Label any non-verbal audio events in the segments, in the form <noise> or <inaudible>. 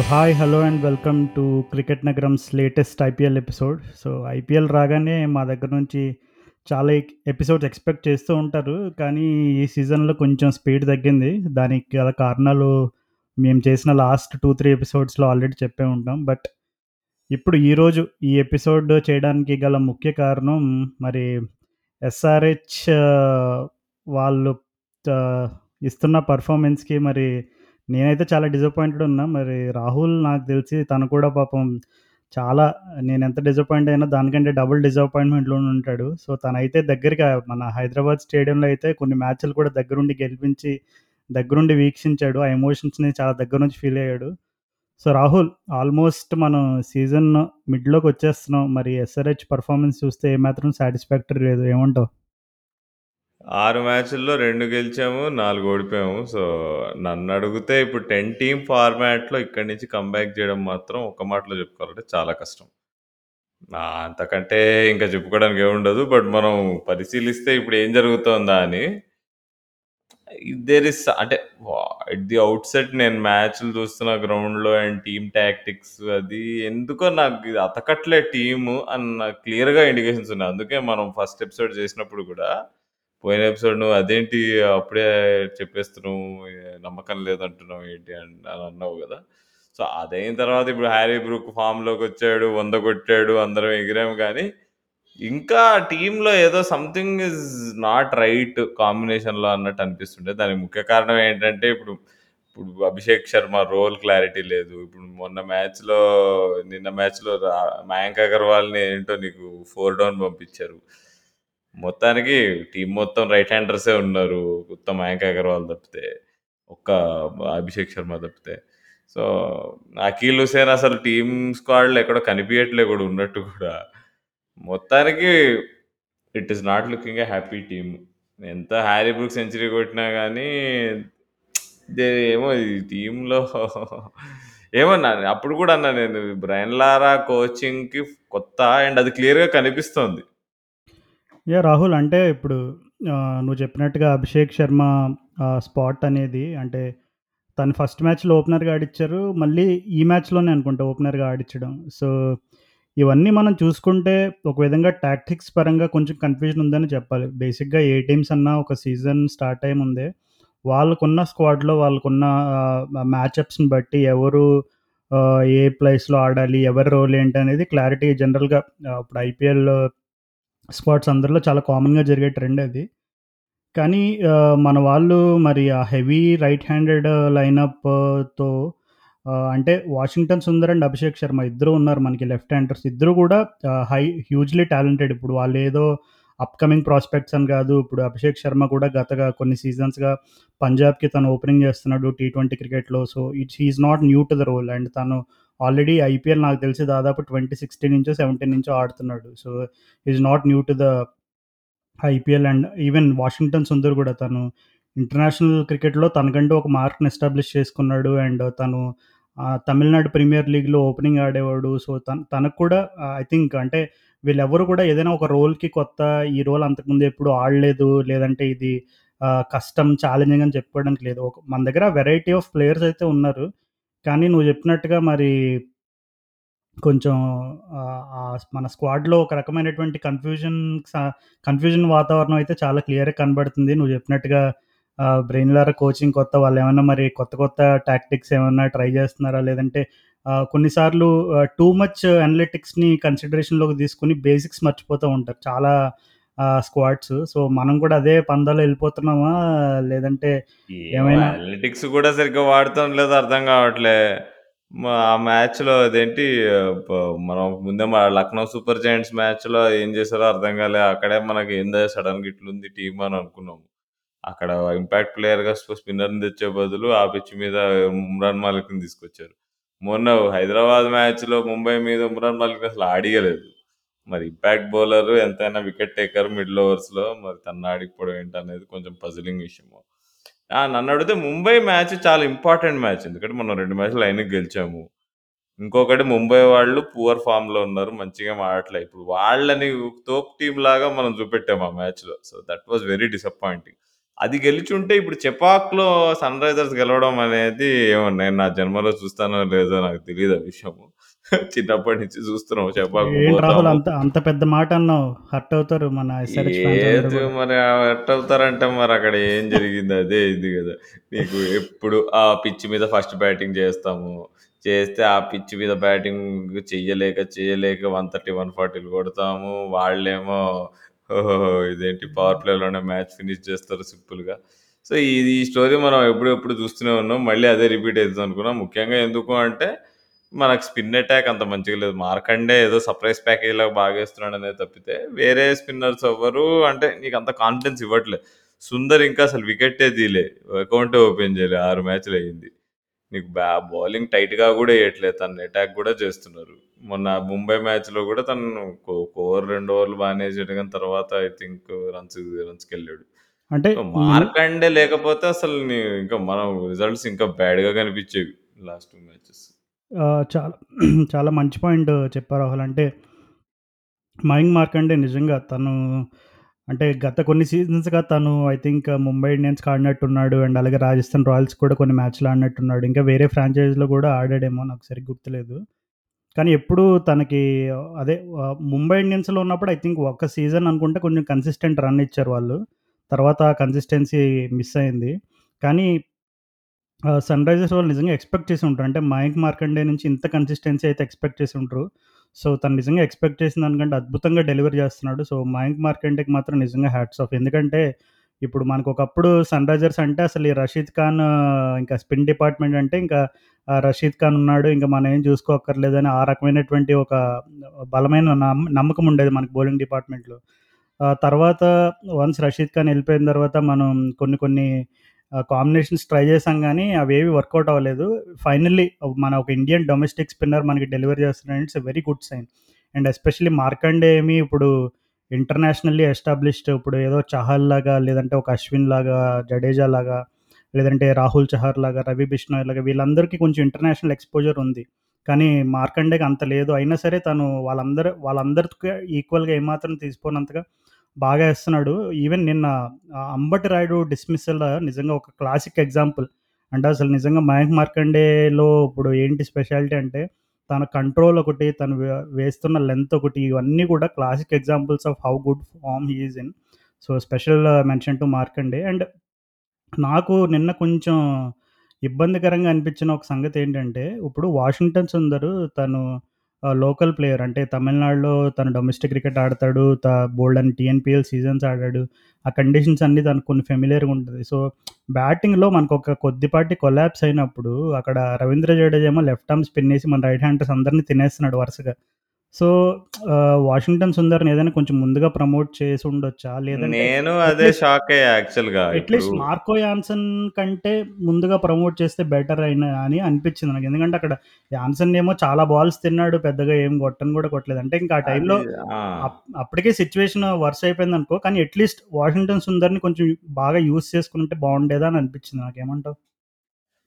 So hi hello and welcome to cricket నగరంస్ latest IPL episode so IPL రాగానే మా దగ్గర నుంచి చాలా ఎపిసోడ్స్ ఎక్స్పెక్ట్ చేస్తూ ఉంటారు. కానీ ఈ సీజన్లో కొంచెం స్పీడ్ తగ్గింది. దానికి గల కారణాలు మేము చేసిన లాస్ట్ టూ త్రీ ఎపిసోడ్స్లో ఆల్రెడీ చెప్పే ఉంటాం. బట్ ఇప్పుడు ఈరోజు ఈ ఎపిసోడ్ చేయడానికి గల ముఖ్య కారణం మరి ఎస్ఆర్హెచ్ వాళ్ళు ఇస్తున్న పర్ఫార్మెన్స్కి మరి నేనైతే చాలా డిసప్పాయింటెడ్ ఉన్నా. మరి రాహుల్ నాకు తెలిసి తను కూడా పాపం చాలా నేను ఎంత డిసప్పాయింట్ అయినా దానికంటే డబుల్ డిసప్పాయింట్మెంట్లో ఉంటాడు. సో తనైతే దగ్గరగా మన హైదరాబాద్ స్టేడియంలో అయితే కొన్ని మ్యాచ్లు కూడా దగ్గరుండి గెలిపించి దగ్గరుండి వీక్షించాడు. ఆ ఎమోషన్స్ని చాలా దగ్గర నుంచి ఫీల్ అయ్యాడు. సో రాహుల్ ఆల్మోస్ట్ మనం సీజన్ మిడ్లోకి వచ్చేస్తున్నాం. మరి ఎస్ఆర్హెచ్ పర్ఫార్మెన్స్ చూస్తే ఏమాత్రం సాటిస్ఫాక్టరీ లేదు. ఏమంటావు? ఆరు మ్యాచ్ల్లో రెండు గెలిచాము నాలుగు ఓడిపోయాము. సో నన్ను అడిగితే ఇప్పుడు టెన్ టీమ్ ఫార్మాట్లో ఇక్కడి నుంచి కంబ్యాక్ చేయడం మాత్రం ఒక మాటలో చెప్పుకోవాలంటే చాలా కష్టం. అంతకంటే ఇంకా చెప్పుకోవడానికి ఏముండదు బట్ మనం పరిశీలిస్తే ఇప్పుడు ఏం జరుగుతోందా అని. దేర్ ఇస్ అంటే ఎట్ ది అవుట్ సెట్ నేను మ్యాచ్లు చూస్తున్న గ్రౌండ్లో అండ్ టీమ్ టాక్టిక్స్ అది ఎందుకో నాకు ఇది అతకట్లే టీము నాకు క్లియర్గా ఇండికేషన్స్ ఉన్నాయి. అందుకే మనం ఫస్ట్ ఎపిసోడ్ చేసినప్పుడు కూడా పోయిన ఎపిసోడ్ నువ్వు అదేంటి అప్పుడే చెప్పేస్తున్నావు? నమ్మకం లేదంటున్నావు ఏంటి అని అని అన్నావు కదా. సో అదైన తర్వాత ఇప్పుడు హ్యారీ బ్రూక్ ఫామ్లోకి వచ్చాడు వంద కొట్టాడు అందరం ఎగిరాము కానీ ఇంకా టీంలో ఏదో సంథింగ్ ఇస్ నాట్ రైట్ కాంబినేషన్లో అన్నట్టు అనిపిస్తుండే. దానికి ముఖ్య కారణం ఏంటంటే ఇప్పుడు ఇప్పుడు అభిషేక్ శర్మ రోల్ క్లారిటీ లేదు. ఇప్పుడు మొన్న మ్యాచ్లో నిన్న మ్యాచ్లో మయాంక్ అగర్వాల్ని ఏంటో నీకు ఫోర్ డౌన్ పంపించారు. మొత్తానికి టీం మొత్తం రైట్ హ్యాండర్సే ఉన్నారు. ఉత్తమ మయాంక్ అగర్వాల్ తప్పితే ఒక్క అభిషేక్ శర్మ తప్పితే. సో అఖిల్ హుసేన్ అసలు టీమ్ స్క్వాడ్లో ఎక్కడో కనిపించట్లే కూడా ఉన్నట్టు కూడా. మొత్తానికి it is not looking a happy team ఎంత హ్యారీ బ్రూక్ సెంచరీ కొట్టినా కానీ ఏమో ఈ టీంలో ఏమన్నా అప్పుడు కూడా అన్నా నేను బ్రైన్ లారా కోచింగ్కి కొత్త అండ్ అది క్లియర్గా కనిపిస్తోంది. యా రాహుల్ అంటే ఇప్పుడు ఆ, నువ్వు చెప్పినట్టుగా అభిషేక్ శర్మ స్పాట్ అనేది అంటే తను ఫస్ట్ మ్యాచ్లో ఓపెనర్గా ఆడిచ్చారు మళ్ళీ ఈ మ్యాచ్లోనే అనుకుంటా ఓపెనర్గా ఆడించడం సో ఇవన్నీ మనం చూసుకుంటే ఒక విధంగా టాక్టిక్స్ పరంగా కొంచెం కన్ఫ్యూజన్ ఉందని చెప్పాలి. బేసిక్గా ఏ టీమ్స్ అన్నా ఒక సీజన్ స్టార్ట్ అయ్యే ముందే వాళ్ళకున్న స్క్వాడ్లో వాళ్ళకున్న మ్యాచప్స్ని బట్టి ఎవరు ఆ, ఏ ప్లేస్లో ఆడాలి ఎవరి రోల్ ఏంటి అనేది క్లారిటీ జనరల్గా ఇప్పుడు ఐపీఎల్ స్క్వాడ్స్ అందరిలో చాలా కామన్గా జరిగే ట్రెండ్ అది. కానీ మన వాళ్ళు మరి ఆ హెవీ రైట్ హ్యాండెడ్ లైనప్తో అంటే వాషింగ్టన్ సుందర్ అండ్ అభిషేక్ శర్మ ఇద్దరు ఉన్నారు మనకి లెఫ్ట్ హ్యాండర్స్ ఇద్దరు కూడా హై హ్యూజ్లీ టాలెంటెడ్ ఇప్పుడు వాళ్ళు ఏదో అప్కమింగ్ ప్రాస్పెక్ట్స్ అని కాదు. ఇప్పుడు అభిషేక్ శర్మ కూడా గతగా కొన్ని సీజన్స్గా పంజాబ్కి తను ఓపెనింగ్ చేస్తున్నాడు టీ ట్వంటీ క్రికెట్లో so it's he's not new to the role and తను ఆల్రెడీ ఐపీఎల్ నాకు తెలిసి దాదాపు ట్వంటీ సిక్స్టీన్ నుంచో సెవెంటీన్ నుంచో ఆడుతున్నాడు. So is not new to the IPL and even Washington Sundar కూడా తను ఇంటర్నేషనల్ క్రికెట్లో తనకంటూ ఒక మార్క్ని ఎస్టాబ్లిష్ చేసుకున్నాడు. అండ్ తను తమిళనాడు ప్రీమియర్ లీగ్లో ఓపెనింగ్ ఆడేవాడు. సో తన తనకు కూడా ఐ థింక్ అంటే వీళ్ళెవరు కూడా ఏదైనా ఒక రోల్కి కొత్త ఈ రోల్ అంతకుముందు ఎప్పుడు ఆడలేదు. లేదంటే ఇది కష్టం ఛాలెంజింగ్ అని చెప్పుకోవడానికి లేదు. ఒక మన దగ్గర వెరైటీ ఆఫ్ ప్లేయర్స్ అయితే ఉన్నారు. కానీ నువ్వు చెప్పినట్టుగా మరి కొంచెం మన స్క్వాడ్లో ఒక రకమైనటువంటి కన్ఫ్యూజన్ కన్ఫ్యూజన్ వాతావరణం అయితే చాలా క్లియర్గా కనబడుతుంది. నువ్వు చెప్పినట్టుగా బ్రెయిన్లార కోచింగ్ కొత్త వాళ్ళు ఏమైనా మరి కొత్త కొత్త టాక్టిక్స్ ఏమైనా ట్రై చేస్తున్నారా? లేదంటే కొన్నిసార్లు టూ మచ్ అనలిటిక్స్ని కన్సిడరేషన్లోకి తీసుకుని బేసిక్స్ మర్చిపోతూ ఉంటారు. చాలా స్క్వాడ్స్. సో మనం కూడా అదే పందాలో వెళ్ళిపోతున్నామా? లేదంటే ఏమైనా అనలిటిక్స్ కూడా సరిగ్గా వాడతాం లేదో అర్థం కావట్లే. మా ఆ మ్యాచ్లో అదేంటి ఆ, ప- మనం ముందే మా లక్నో సూపర్ జైంట్స్ మ్యాచ్లో ఏం చేశారో అర్థం కాలే. అక్కడే మనకి ఏందో సడన్గా ఇట్లుంది టీం అని అనుకున్నాం అక్కడ ఇంపాక్ట్ ప్లేయర్గా స్పిన్నర్ని తెచ్చే బదులు ఆ పిచ్ మీద ఉమ్రాన్ మాలిక్ని తీసుకొచ్చారు. మొన్న హైదరాబాద్ మ్యాచ్లో ముంబై మీద ఉమ్రాన్ మాలిక్ అసలు ఆడియలేదు. మరి బ్యాట్ బౌలర్ ఎంతైనా వికెట్ టేకర్ మిడిల్ ఓవర్స్లో మరి తను ఆడిపోవడం ఏంటనేది కొంచెం పజిలింగ్ విషయము. నన్ను అడిగితే ముంబై మ్యాచ్ చాలా ఇంపార్టెంట్ మ్యాచ్. ఎందుకంటే మనం రెండు మ్యాచ్లు లైన్కి గెలిచాము. ఇంకొకటి ముంబై వాళ్ళు పువర్ ఫామ్లో ఉన్నారు మంచిగా ఆడట్లే. ఇప్పుడు వాళ్ళని తోప్ టీం లాగా మనం చూపెట్టాము ఆ మ్యాచ్లో. So that was very disappointing అది గెలిచుంటే ఇప్పుడు చెపాక్‌లో సన్ రైజర్స్ గెలవడం అనేది ఏమో నేను నా జన్మలో చూస్తానో లేదో నాకు తెలియదు ఆ విషయము. <laughs> చిన్నప్పటి నుంచి చూస్తున్నాం పోతాము. అంత అంత పెద్ద మాట అన్నావు. హర్ట్ అవుతారు మన. మరి ఎట్ట అవుతారంటే మరి అక్కడ ఏం జరిగింది అదే ఇది గదా! నీకు ఎప్పుడు ఆ పిచ్ మీద ఫస్ట్ బ్యాటింగ్ చేస్తాము. చేస్తే ఆ పిచ్ మీద బ్యాటింగ్ చెయ్యలేక, చేయలేక 130, 140లు కొడతాము. వాళ్ళేమో! ఇదేంటి పవర్ ప్లేలోనే మ్యాచ్ ఫినిష్ చేస్తారు సింపుల్‌గా. సో, ఇది ఈ స్టోరీ మనం ఎప్పుడెప్పుడు చూస్తూనే ఉన్నాం. మళ్ళీ అదే రిపీట్ అయితది అనుకున్నాం. ముఖ్యంగా ఎందుకు అంటే మనకు స్పిన్ అటాక్ అంత మంచిగా లేదు. మార్కండే ఏదో సర్ప్రైజ్ ప్యాకేజ్‌లాగా బాగేస్తున్నాడనే తప్పితే వేరే స్పిన్నర్స్ ఎవ్వరు అంటే నీకంత కాన్ఫిడెన్స్ ఇవ్వట్లే. సుందర్ ఇంకా అసలు వికెట్టే తీయలే. అకౌంటే ఓపెన్ చేయలే. 6 మ్యాచ్‌లు అయింది. నీకు బ్యా బౌలింగ్ టైట్‌గా గూడా ఎయట్లేదు. తనని అటాక్ గూడా చేస్తున్నారు. మొన్న ముంబై మ్యాచ్‌లో గూడా తను ఓవర్, 2 ఓవర్లు బానే ఏసాడు గానీ తర్వాత ఐ థింక్ రన్స్ రన్స్‌కెళ్ళాడు. అంటే సో, ముం మార్కండే లేకపోతే అసలు ఇంకా మనం రిజల్ట్స్ ఇంకా బ్యాడ్‌గా కనిపించేవి లాస్ట్ 2 మ్యాచెస్. చాలా <clears throat> చాలా మంచి పాయింట్ చెప్పారు రాహుల్. అంటే మయాంక్ మార్కండే నిజంగా తను అంటే గత కొన్ని సీజన్స్‌గా తను ఐ థింక్ ముంబై ఇండియన్స్‌కి ఆడినట్టున్నాడు. అండ్ అలాగే రాజస్థాన్ రాయల్స్ కూడా కొన్ని మ్యాచ్‌లు ఆడినట్టున్నాడు. ఇంకా వేరే ఫ్రాంచైజీలో కూడా ఆడాడేమో నాకు సరిగ్గా గుర్తులేదు. కానీ ఎప్పుడూ తనకి అదే ముంబై ఇండియన్స్‌లో ఉన్నప్పుడు ఐ థింక్ ఒక్క సీజన్ అనుకుంటే కొంచెం కన్సిస్టెంట్ రన్ ఇచ్చారు వాళ్ళు. తర్వాత కన్సిస్టెన్సీ మిస్ అయింది. కానీ సన్ రైజర్స్ వాళ్ళు నిజంగా ఎక్స్‌పెక్ట్ చేసి ఉంటారు. అంటే మయాంక్ మార్కండే నుంచి ఇంత కన్సిస్టెన్సీ అయితే ఎక్స్‌పెక్ట్ చేసి ఉంటారు సో, తను నిజంగా ఎక్స్‌పెక్ట్ చేసిన దానికంటే అద్భుతంగా డెలివరీ చేస్తున్నాడు. సో, మయాంక్ మార్కండేకి మాత్రం నిజంగా హ్యాట్స్ ఆఫ్. ఎందుకంటే ఇప్పుడు మనకు ఒకప్పుడు సన్ రైజర్స్ అంటే అసలు ఈ రషీద్ ఖాన్ ఇంకా స్పిన్ డిపార్ట్‌మెంట్ అంటే ఇంకా రషీద్ ఖాన్ ఉన్నాడు. ఇంకా మనం ఏం చూసుకోక్కర్లేదని ఆ రకమైనటువంటి ఒక బలమైన నమ్మకం ఉండేది మనకు బౌలింగ్ డిపార్ట్‌మెంట్‌లో. తర్వాత వన్స్ రషీద్ ఖాన్ వెళ్ళిపోయిన తర్వాత మనం కొన్ని కొన్ని కాంబినేషన్స్ ట్రై చేసాం అవి ఏమీ వర్కౌట్ అవ్వలేదు. ఫైనల్లీ మన ఒక ఇండియన్ డొమెస్టిక్ స్పిన్నర్ మనకి డెలివరీ చేస్తున్నాడు it's very good sign. And especially Markande ఏమి ఇప్పుడు ఇంటర్నేషనల్లీ ఎస్టాబ్లిష్డ్ ఇప్పుడు ఏదో చహల్ లాగా లేదంటే ఒక అశ్విన్ లాగా, జడేజా లాగా లేదంటే రాహుల్ చహర్ లాగా, రవి బిష్ణోయ్ లాగా వీళ్ళందరికీ కొంచెం ఇంటర్నేషనల్ ఎక్స్‌పోజర్ ఉంది. కానీ మార్కండేకి అంత లేదు. అయినా సరే తను వాళ్ళందరూ వాళ్ళందరికీ ఈక్వల్‌గా ఏమాత్రం తీసుకోనంతగా బాగా వేస్తున్నాడు ఈవెన్ నిన్న అంబటి రాయుడు డిస్మిస్సల్ నిజంగా ఒక క్లాసిక్ ఎగ్జాంపుల్. అంటే అసలు నిజంగా మయాంక్ మార్కండేలో ఇప్పుడు ఏంటి స్పెషాలిటీ అంటే తన కంట్రోల్ ఒకటి, తను వే వేస్తున్న లెంత్ ఒకటి ఇవన్నీ కూడా classic examples of how good form he's in. So, special mention to Markande. And నాకు నిన్న కొంచెం ఇబ్బందికరంగా అనిపించిన ఒక సంగతి ఏంటంటే, ఇప్పుడు వాషింగ్టన్ సుందరు తను లోకల్ ప్లేయర్ అంటే తమిళనాడులో తను డొమెస్టిక్ క్రికెట్ ఆడతాడు. త అండ్ టిఎన్పిఎల్ సీజన్స్ ఆడాడు. ఆ కండిషన్స్ అన్నీ తనకు కొన్ని ఫెమిలియర్‌గా ఉంటుంది సో, బ్యాటింగ్‌లో మనకొక కొద్దిపాటి కొలాబ్స్ అయినప్పుడు అక్కడ రవీంద్ర జడేజా ఏమో లెఫ్ట్ ఆర్మ్ స్పిన్ వేసి మన రైట్ హ్యాండర్స్ అందరిని తినేస్తున్నాడు వరుసగా. సో, ఆహ్, వాషింగ్టన్ సుందర్‌ని ఏదైనా కొంచెం ముందుగా ప్రమోట్ చేసుండొచ్చా? లేదంటే నేను అదే అట్‌లీస్ట్ షాక్ అయ్యా యాక్చువల్‌గా. ఇప్పుడు అట్‌లీస్ట్ మార్కో యాన్సన్ కంటే ముందుగా ప్రమోట్ చేస్తే బెటర్ అయిన అని అనిపించింది నాకు. ఎందుకంటే అక్కడ యాన్సన్ ఏమో చాలా బాల్స్ తిన్నాడు. పెద్దగా ఏం కొట్టను కూడా కొట్టలేదు. అంటే ఇంకా ఆ అది టైంలో ఆ! అప్ అప్పటికే సిట్యుయేషన్ వరస్ట్ అయిపోయిందనుకో. కానీ అట్‌లీస్ట్ వాషింగ్టన్ సుందర్‌ని కొంచెం బాగా యూజ్ చేసుకుంటే బావుండేదా అని అనిపించింది. నాకేమంటావు?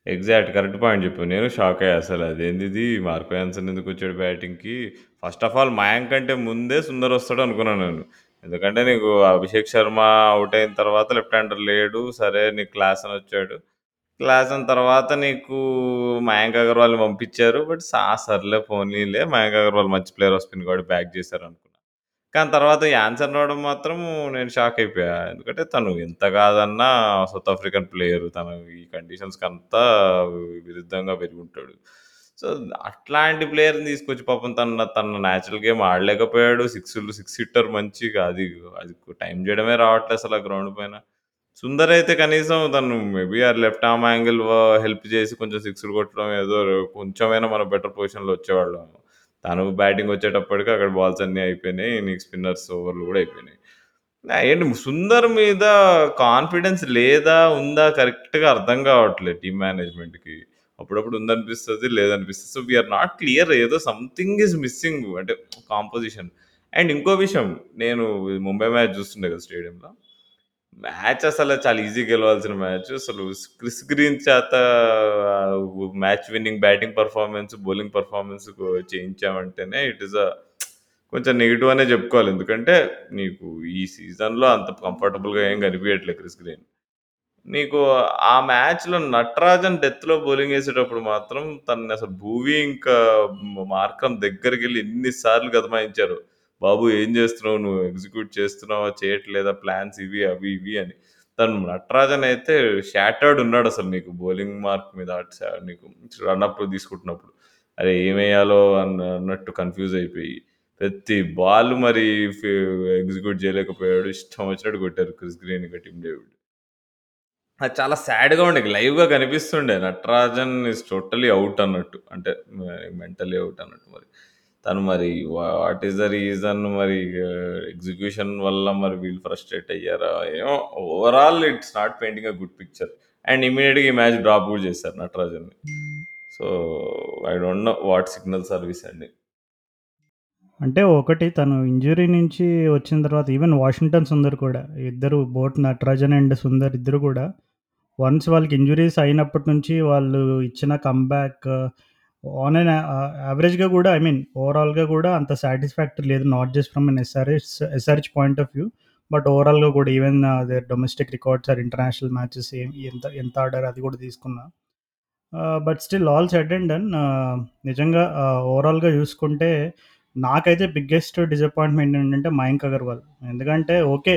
ఎగ్జాక్ట్. కరెక్ట్ పాయింట్ చెప్పావు. నేను షాక్ అయ్యా అసలు. అదేందిది మార్కో యాన్సన్ ఎందుకొచ్చాడు బ్యాటింగ్‌కి? ఫస్ట్ ఆఫ్ ఆల్ మయాంక్ కంటే ముందే సుందర్ వస్తాడు అనుకున్నాను నేను. ఎందుకంటే నీకు అభిషేక్ శర్మ ఔట్ అయిన తర్వాత లెఫ్ట్ హ్యాండర్ లేడు. సరే నీకు క్లాసన్ వచ్చాడు. క్లాసన్ తర్వాత నీకు మయాంక్ అగర్వాల్‌ని పంపించారు. బట్ సా సర్లే పోనీలే మయాంక్ అగర్వాల్ మంచి ప్లేయర్ ఆఫ్ స్పిన్ కాబట్టి బ్యాక్ చేశారు కానీ తర్వాత యాన్సర్ రావడం మాత్రం నేను షాక్ అయిపోయా. ఎందుకంటే తను ఎంత కాదన్నా సౌత్ ఆఫ్రికన్ ప్లేయర్. తను ఈ కండిషన్స్‌కంతా విరుద్ధంగా పెరిగుంటాడు. సో, అట్లాంటి ప్లేయర్‌ని తీసుకొచ్చి పాపం తన తన నేచురల్ గేమ్ ఆడలేకపోయాడు. సిక్స్‌లు సిక్స్ హిట్టర్ మంచిగా అది అది టైమ్ చేయడమే రావట్లేదు అసలు ఆ గ్రౌండ్ పైన. సుందర్ అయితే కనీసం తను మేబీ ఆ లెఫ్ట్ ఆర్మ్ యాంగిల్ వ హెల్ప్ చేసి కొంచెం సిక్స్‌లు కొట్టడం ఏదో కొంచెమైనా మనం బెటర్ పొజిషన్‌లో వచ్చేవాళ్ళం. తను బ్యాటింగ్ వచ్చేటప్పటికి అక్కడ బాల్స్ అన్నీ అయిపోయినాయి. నీకు స్పిన్నర్స్ ఓవర్‌లు కూడా అయిపోయినాయి. ఏంటి సుందర్ మీద కాన్ఫిడెన్స్ లేదా? ఉందా? కరెక్ట్‌గా అర్థం కావట్లేదు టీమ్ మేనేజ్‌మెంట్‌కి. అప్పుడప్పుడు ఉందనిపిస్తుంది లేదనిపిస్తుంది so, we are not clear ఏదో సంథింగ్ ఈస్ మిస్సింగ్ అంటే కాంపోజిషన్. అండ్ ఇంకో విషయం నేను ముంబై మ్యాచ్ చూస్తుండే కదా స్టేడియంలో. మ్యాచ్ అసలు చాలా ఈజీగా గెలవాల్సిన మ్యాచ్. అసలు క్రిస్ గ్రీన్ చేత match winning batting performance, bowling performance చేయించామంటేనే it is a కొంచెం నెగెటివ్ అనే చెప్పుకోవాలి. ఎందుకంటే నీకు ఈ సీజన్‌లో అంత కంఫర్టబుల్‌గా ఏం కనిపించట్లేదు క్రిస్ గ్రీన్. నీకు ఆ మ్యాచ్‌లో నటరాజన్ డెత్‌లో బౌలింగ్ ఏసేటప్పుడు మాత్రం తననసలు భువీ ఇంకా మార్కం దగ్గరికెళ్ళి ఎన్ని సార్లు గతమాయించారు బాబు ఏం చేస్తున్నావు నువ్వు ఎగ్జిక్యూట్ చేస్తున్నావా? చేయట్లేదా? ప్లాన్స్ ఇవి, అవి, ఇవి అని. తను నటరాజన్ అయితే షాటర్డ్ ఉన్నాడు అసలు నీకు బౌలింగ్ మార్క్ మీద నీకు రన్అప్ తీసుకుంటున్నప్పుడు. అరే! ఏమేయాలో అన్న అన్నట్టు కన్‌ఫ్యూజ్ అయిపోయి, ప్రతి బాల్ మరి ఎగ్జిక్యూట్ చేయలేకపోయాడు. ఇష్టం వచ్చినట్టు కొట్టారు క్రిస్ గ్రీన్, ఇంకా డేవిడ్. అది చాలా సాడ్‌గా ఉండే లైవ్‌గా కనిపిస్తుండే. నటరాజన్ ఈస్ టోటలీ అవుట్ అన్నట్టు. అంటే మెంటల్లీ అవుట్ అన్నట్టు మరి. తను మరి వాట్ ఈస్ ద రీజన్ మరి ఎగ్జిక్యూషన్ వల్ల మరి వీళ్ళు ఫ్రస్ట్రేట్ అయ్యారా? ఏమో overall it's not painting a good picture. And ఇమీడియట్గా ఈ మ్యాచ్ డ్రాప్ కూడా చేశారు నటరాజన్‌ని. So, I don't know what signal service అండి. అంటే ఒకటి తను ఇంజురీ నుంచి వచ్చిన తర్వాత ఈవెన్ వాషింగ్టన్ సుందర్ కూడా ఇద్దరు బోట్ నటరాజన్ అండ్ సుందర్ ఇద్దరు కూడా వన్స్ వాళ్ళకి ఇంజురీస్ అయినప్పటి నుంచి వాళ్ళు ఇచ్చిన కమ్‌బ్యాక్ ఆన్ అండ్ యావరేజ్‌గా కూడా ఐ మీన్ ఓవరాల్‌గా కూడా అంత సాటిస్ఫాక్టరీ లేదు. Not just from N SRH SRH point of view. But ఓవరాల్‌గా కూడా even there domestic records are international matches ఏం ఎంత ఎంత ఆర్డర్ అది కూడా తీసుకున్నా. But still all said and done నిజంగా uh, ఓవరాల్‌గా చూసుకుంటే నాకైతే బిగ్గెస్ట్ డిసప్పాయింట్‌మెంట్ ఏంటంటే మయాంక్ అగర్వాల్. ఎందుకంటే ఓకే.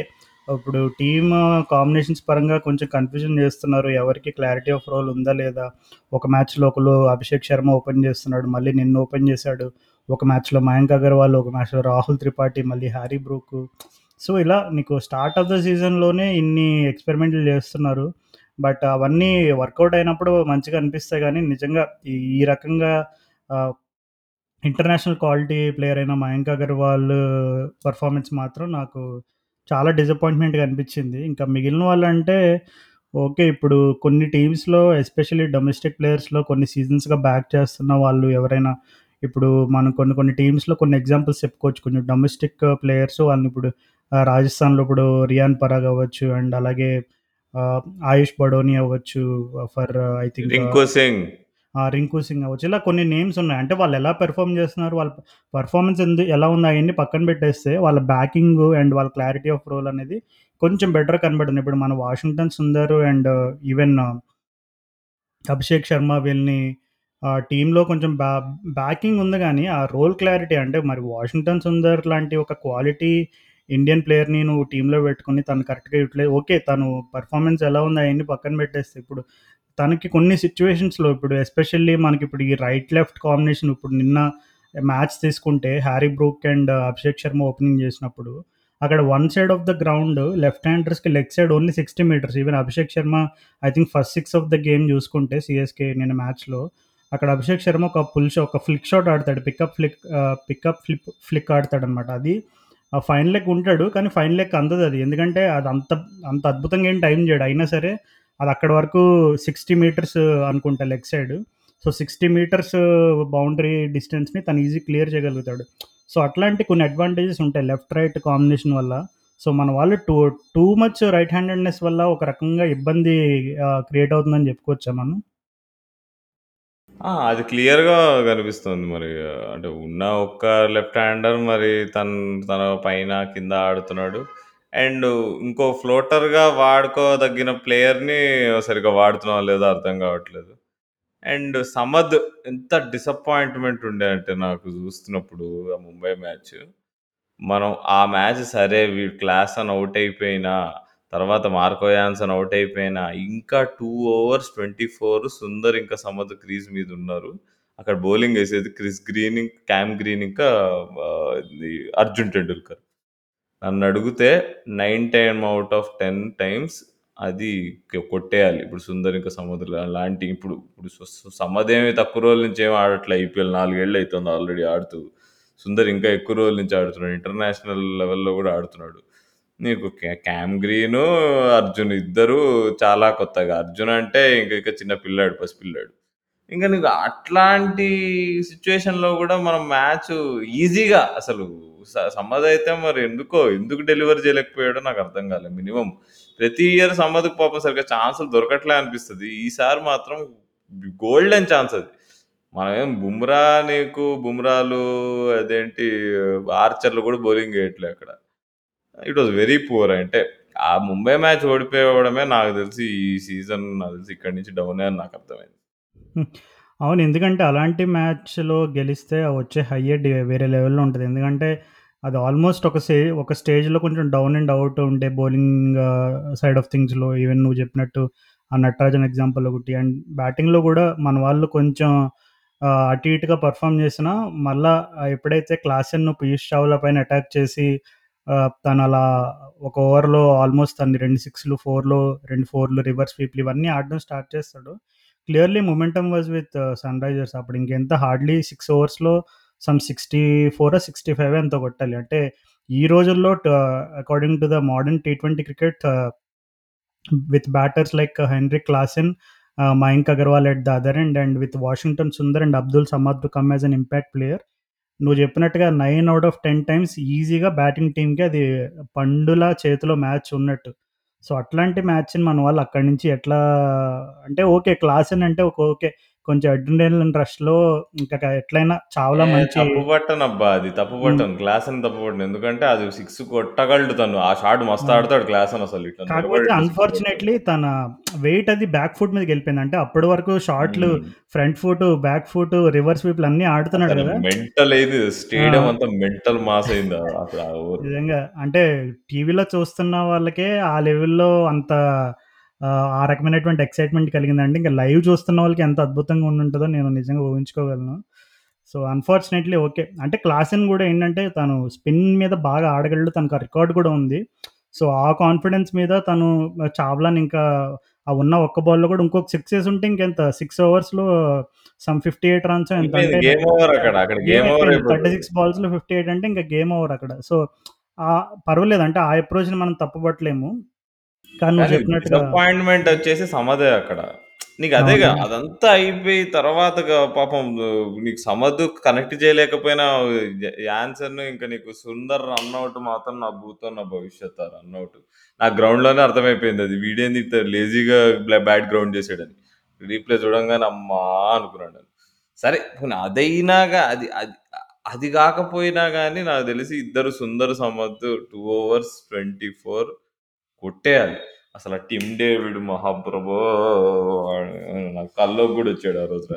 ఇప్పుడు టీమ్ కాంబినేషన్స్ పరంగా కొంచెం కన్‌ఫ్యూజన్ చేస్తున్నారు. ఎవరికి క్లారిటీ ఆఫ్ రోల్ ఉందా లేదా? ఒక మ్యాచ్‌లో ఒకరు అభిషేక్ శర్మ ఓపెన్ చేస్తున్నాడు. మళ్ళీ నిన్న ఓపెన్ చేశాడు. ఒక మ్యాచ్‌లో మయాంక్ అగర్వాల్, ఒక మ్యాచ్‌లో రాహుల్ త్రిపాఠి, మళ్ళీ హ్యారీ బ్రూక్. సో, ఇలా నీకు స్టార్ట్ ఆఫ్ ద సీజన్‌లోనే ఇన్ని ఎక్స్‌పెరిమెంట్‌లు చేస్తున్నారు. బట్ అవన్నీ వర్కౌట్ అయినప్పుడు మంచిగా అనిపిస్తాయి కానీ నిజంగా ఈ రకంగా ఇంటర్నేషనల్ క్వాలిటీ ప్లేయర్ అయిన మయాంక్ అగర్వాల్ పర్ఫార్మెన్స్ మాత్రం నాకు చాలా డిసప్పాయింట్‌మెంట్‌గా అనిపించింది. ఇంకా మిగిలిన వాళ్ళంటే ఓకే. ఇప్పుడు కొన్ని టీమ్స్‌లో ఎస్పెషల్లీ డొమెస్టిక్ ప్లేయర్స్‌లో కొన్ని సీజన్స్‌గా బ్యాక్ చేస్తున్న వాళ్ళు ఎవరైనా ఇప్పుడు మనం కొన్ని కొన్ని టీమ్స్‌లో కొన్ని ఎగ్జాంపుల్స్ చెప్పుకోవచ్చు. కొంచెం డొమెస్టిక్ ప్లేయర్స్ వాళ్ళని ఇప్పుడు ఆహ్, రాజస్థాన్‌లో ఇప్పుడు రియాన్ పరాగ్ అవ్వచ్చు అండ్ అలాగే ఆహ్, ఆయుష్ బడోని అవ్వచ్చు for I think Rinku Singh. ఆ! రింకు సింగ్ అవ్వచ్చు. ఇలా కొన్ని నేమ్స్ ఉన్నాయి. అంటే వాళ్ళు ఎలా పెర్ఫార్మ్ చేస్తున్నారు? వాళ్ళ పెర్ఫార్మెన్స్ ఎందు ఎలా ఉంది? అయన్నీ పక్కన పెట్టేస్తే వాళ్ళ బ్యాకింగ్ అండ్ వాళ్ళ క్లారిటీ ఆఫ్ రోల్ అనేది కొంచెం బెటర్ కనబడుతుంది. ఇప్పుడు మన వాషింగ్టన్ సుందర్ అండ్ ఈవెన్ అభిషేక్ శర్మ వీళ్ళని ఆహ్, టీమ్‌లో కొంచెం బ్యా బ్యాకింగ్ ఉంది గానీ, ఆ రోల్ క్లారిటీ అంటే మరి వాషింగ్టన్ సుందర్ లాంటి ఒక క్వాలిటీ ఇండియన్ ప్లేయర్‌ని నువ్వు టీమ్‌లో పెట్టుకొని తను కరెక్ట్‌గా యుటిలైజ్ ఓకే. తను పర్ఫార్మెన్స్ ఎలా ఉంది? అయన్నీ పక్కన పెట్టేస్తే ఇప్పుడు తనకి కొన్ని సిచ్యువేషన్స్లో ఇప్పుడు ఎస్పెషల్లీ మనకి ఇప్పుడు ఈ రైట్ లెఫ్ట్ కాంబినేషన్ ఇప్పుడు నిన్న మ్యాచ్ తీసుకుంటే Harry Brook and Abhishek Sharma opening చేసినప్పుడు అక్కడ one side of the ground left హ్యాండర్స్‌కి leg side only 60 meters. Even Abhishek Sharma I think first six of the game చూసుకుంటే CSK నిన్న మ్యాచ్‌లో అక్కడ అభిషేక్ శర్మ ఒక పుల్ షో ఒక ఫ్లిక్ షాట్ ఆడతాడు. Pick up flick pick up flip flick ఆడతాడు అనమాట అది ఆ ఫైన్ లెగ్ ఉంటాడు. కానీ ఫైన్ లెగ్ అది ఎందుకంటే అది అంత అంత అద్భుతంగా ఏం టైం చేయడు. అయినా సరే అది అక్కడి వరకు 60 మీటర్స్ అనుకుంటా leg side. So, 60 metres boundary డిస్టెన్స్‌ని తను ఈజీ క్లియర్ చేయగలుగుతాడు. సో, అట్లాంటి కొన్ని అడ్వాంటేజెస్ ఉంటాయి లెఫ్ట్ రైట్ కాంబినేషన్ వల్ల. సో, మన వాళ్ళు too too much right handedness వల్ల ఒక రకంగా ఇబ్బంది క్రియేట్ అవుతుందని చెప్పుకోవచ్చా మనం? అది క్లియర్‌గా కనిపిస్తుంది మరి. అంటే ఉన్న ఒక్క లెఫ్ట్ హ్యాండర్ మరి తన తన పైన, కింద ఆడుతున్నాడు. అండ్ ఇంకో ఫ్లోటర్‌గా వాడుకోదగిన ప్లేయర్‌ని సరిగ్గా వాడుతున్నామో లేదో అర్థం కావట్లేదు. అండ్ సమద్ ఎంత డిసప్పాయింట్‌మెంట్ ఉండే అంటే నాకు చూస్తున్నప్పుడు ఆ ముంబై మ్యాచ్. మనం ఆ మ్యాచ్ సరే వీడు క్లాసన్ ఔట్ అయిపోయినా, తర్వాత మార్కో యాన్సన్ ఔట్ అయిపోయినా, ఇంకా 2 ఓవర్స్ 24 సుందర్ ఇంకా సమద్ క్రీజ్ మీద ఉన్నారు. అక్కడ బౌలింగ్ వేసేది క్రిస్ గ్రీన్, క్యామ్ గ్రీన్ ఇంకా ఆహ్, ఇది అర్జున్ టెండూల్కర్. నన్ను అడిగితే nine time out of 10 times అది కొట్టేయాలి. ఇప్పుడు సుందర్ ఇంకా సమద్ లాంటి ఇప్పుడు ఇప్పుడు సు ఏమి తక్కువ రోజుల నుంచి ఏమి ఆడట్లే. ఐపీఎల్ నాలుగేళ్ళు అవుతుంది ఆల్రెడీ ఆడుతూ. సుందర్ ఇంకా ఎక్కువ రోజుల నుంచి ఆడుతున్నాడు. ఇంటర్నేషనల్ లెవెల్‌లో కూడా ఆడుతున్నాడు. నీకు క్యామ్ గ్రీను, అర్జున్ ఇద్దరు చాలా కొత్తగా. అర్జున్ అంటే ఇంకా ఇంకా చిన్న పిల్లాడు, పసిపిల్లాడు. ఇంకా నీకు అట్లాంటి సిట్యుయేషన్‌లో కూడా మనం మ్యాచ్ ఈజీగా అసలు స సమద్ అయితే మరి ఎందుకో ఎందుకు డెలివర్ చేయలేకపోయాడో నాకు అర్థం కాలే. మినిమమ్ ప్రతి ఇయర్ సమద్‌కి పాపం సరిగ్గా ఛాన్సులు దొరకట్లే అనిపిస్తది. ఈసారి మాత్రం గోల్డెన్ ఛాన్స్ అది. మనమేం బుమ్రా నీకు బుమ్రాలు అదేంటి ఆర్చర్‌లు కూడా బౌలింగ్ వేయట్లేదు అక్కడ. ఇట్ వాస్ వెరీ పూర్ అంటే ఆ ముంబై మ్యాచ్ ఓడిపోవడమే నాకు తెలిసి ఈ సీజన్ నాకు తెలిసి ఇక్కడి నుంచి డౌనే అని నాకు అర్థమైంది హ్మ్. అవును. ఎందుకంటే అలాంటి మ్యాచ్‌లో గెలిస్తే వచ్చే హయ్యే డి వేరే లెవెల్‌లో ఉంటది. ఎందుకంటే అది ఆల్మోస్ట్ ఒక సే ఒక స్టేజ్‌లో కొంచెం డౌన్ అండ్ అవుట్ ఉండే బౌలింగ్ సైడ్ ఆఫ్ థింగ్స్‌లో ఈవెన్ నువ్వు చెప్పినట్టు ఆ నటరాజన్ ఎగ్జాంపుల్ ఒకటి. అండ్ బ్యాటింగ్‌లో కూడా మన వాళ్ళు కొంచెం ఆహ్, అటు ఇటుగా పెర్ఫార్మ్ చేసినా మళ్ళా ఎప్పుడైతే క్లాసెన్‌ను పీయూష్ చావ్లా పైన అటాక్ చేసి ఆహ్, అలా ఒక ఓవర్‌లో ఆల్మోస్ట్ తను 2 సిక్స్‌లు, 4లో 2 ఫోర్‌లు, రివర్స్ స్వీప్‌లు ఇవన్నీ ఆడడం స్టార్ట్ చేస్తాడు. Clearly momentum was with Sunrisers. అప్పుడు ఇంకెంత హార్డ్‌లీ సిక్స్ ఓవర్స్‌లో సమ్ 64 65 ఎంతో కొట్టాలి. అంటే ఈ రోజుల్లో according to the modern T20 cricket with batters like Henry Klaasen, Mayank Agarwal at the other end and with Washington Sundar and Abdul Samad come as an impact player. నువ్వు చెప్పినట్టుగా nine out of 10 times ఈజీగా batting టీమ్‌కి అది పండుల చేతిలో match ఉన్నట్టు. So, అట్లాంటి మ్యాచ్‌ని మన వాళ్ళు అక్కడి నుంచి ఎట్లా అంటే ఓకే. క్లాసెన్ అంటే ఒక ఓకే. కొంచెం అడ్రినలిన్ రష్‌లో ఇంకా ఎట్లైనా చావ్లా ఏ మంచి తప్పు పట్టనబ్బా! అది తప్పు. పట్టను. క్లాసెన్ తప్పు పట్టను. ఎందుకంటే అది 6 కొట్టగలడు తను. ఆ షాట్ మస్తు! ఆడతాడు క్లాసెన్ అసలు. ఇట్లా కాకపోతే సిక్స్. అన్‌ఫార్చునేట్‌లీ తన వెయిట్ అది బ్యాక్ ఫుట్ మీదకెళ్ళిపోయింది. అంటే అప్పటి వరకు షాట్‌లు. Front foot, back foot, reverse స్వీప్‌లు అన్నీ ఆడుతున్నాడు అసలు గదా! మెంటల్ అయింది. స్టేడియం అంతా మెంటల్ మాస్ అయింది అసలు. నిజంగా. అంటే టీవీలో చూస్తున్న వాళ్ళకే ఆ లెవెల్‌లో అంత ఆ రకమైనటువంటి ఎక్సైట్‌మెంట్ కలిగిందంటే ఇంక లైవ్ చూస్తున్న వాళ్ళకి ఎంత అద్భుతంగా ఉండుంటదో నేను నిజంగా ఊహించుకోగలను. So, unfortunately okay. అంటే క్లాసెన్ గూడా ఏంటంటే తను స్పిన్ మీద బాగా ఆడగలడు. తనకు ఆ రికార్డ్ కూడా ఉంది. సో, ఆ కాన్ఫిడెన్స్ మీద తను చావ్లాని ఇంకా ఆ ఉన్న ఒక్క బాల్‌లో కూడా ఇంకొక 6 యేసుంటే ఇంకెంత 6 ఓవర్స్‌లో సమ్ 58 రన్సో ఎంతో అయిపోయింది. అంటే గేమ్ ఓవర్ అక్కడ. అక్కడ గేమ్ గేమ్ ఓవర్ అయిపోయింది. అయిపోతది. 36 బాల్స్‌లో 58 అంటే ఇంక గేమ్ ఓవర్ అక్కడ. సో, పర్వాలేదు అంటే ఆ అప్రోచ్‌ని మనం తప్పుపట్టలేము. కానీ నువ్వు కానీ చెప్పినట్టుగా డిసప్పాయింట్‌మెంట్ వచ్చేసి సమదే అక్కడ. నీకు అదేగా. అదంతా అయిపోయి తర్వాతగా పాపం నీకు సమద్ కనెక్ట్ చేయలేకపోయినా య యాన్సన్ ఇంకా నీకు సుందర్ రన్ ఔట్ మాత్రం నా భూతో నా భవిష్యత్ ఆ రన్ ఔట్. నాకు గ్రౌండ్‌లోనే అర్థమైపోయింది అది. వీడేంది ఇంత లేజీగా బ్యాట్ గ్రౌండ్ చేసాడని. రీప్లే చూడంగానే అమ్మా! అనుకున్నాను నేను. సరే పోనీ అదైనాగా అది అది అది కాకపోయినా గానీ నాకు తెలిసి ఇద్దరు సుందర్ సమద్ 2 ఓవర్స్ 24 కొట్టేయాలి. అసలు ఆ టిమ్ డేవిడ్ మహాప్రభో! నాకు కల్లోకి గూడా వచ్చాడు ఆ రోజు.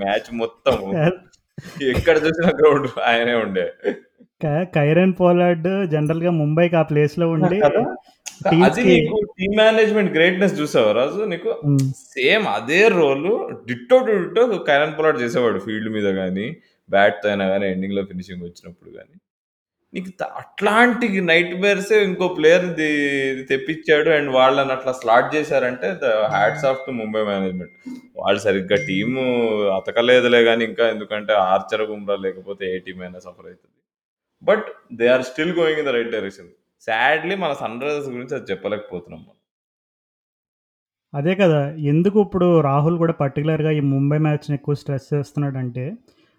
మ్యాచ్ మొత్తం ఎక్కడ చూసినా గ్రౌండ్ ఆయనే ఉండే. కైరన్ పోలార్డ్ జనరల్‌గా ముంబైకి ఆ ప్లేస్‌లో ఉండి కదా! అది నీకు టీమ్ మేనేజ్‌మెంట్ గ్రేట్‌నెస్ చూసావా రాజు నీకు? సేమ్ అదే role ditto ditto Kieron Pollard చేసేవాడు ఫీల్డ్ మీద గాని, బ్యాట్‌తో అయినా గాని, ఎండింగ్‌లో ఫినిషింగ్ వచ్చినప్పుడు గాని. నీకు త అట్లాంటి నైట్ మేర్సే ఇంకో ప్లేయర్‌ది తెప్పిచ్చాడు. అండ్ వాళ్ళని అట్లా స్లాట్ చేశారంటే the hats off to Mumbai management. వాళ్ళు సరిగ్గా టీము అతకలేదులే కానీ ఇంకా ఎందుకంటే ఆర్చర్, గుమ్రా లేకపోతే ఏ టీం అయినా సఫర్ అవుతుంది but they are still going in the right direction. Sadly మన సన్ రైజర్స్ గురించి అది చెప్పలేకపోతున్నాం అదే కదా! ఎందుకు ఇప్పుడు రాహుల్ కూడా పర్టికులర్గా ఈ ముంబై మ్యాచ్‌ని ఎక్కువ స్ట్రెస్ చేస్తున్నాడంటే,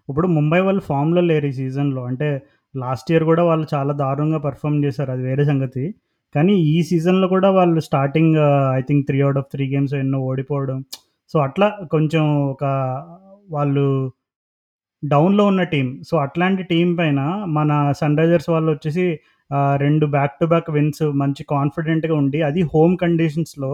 ఇప్పుడు ముంబై వాళ్ళు ఫామ్‌లో లేరు ఈ సీజన్‌లో. అంటే లాస్ట్ ఇయర్ కూడా వాళ్ళు చాలా దారుణంగా పర్ఫామ్ చేశారు. అది వేరే సంగతి. కానీ ఈ సీజన్‌లో కూడా వాళ్ళు starting I think three out of three games ఎన్నో ఓడిపోవడం. సో, అట్లా కొంచెం ఒక వాళ్ళు డౌన్‌లో ఉన్న టీం సో, అట్లాంటి టీం పైన మన సన్‌రైజర్స్ వాళ్ళు వచ్చేసి రెండు బ్యాక్ టు బ్యాక్ విన్స్ మంచి కాన్ఫిడెంట్‌గా ఉండి, అది హోమ్ కండిషన్స్‌లో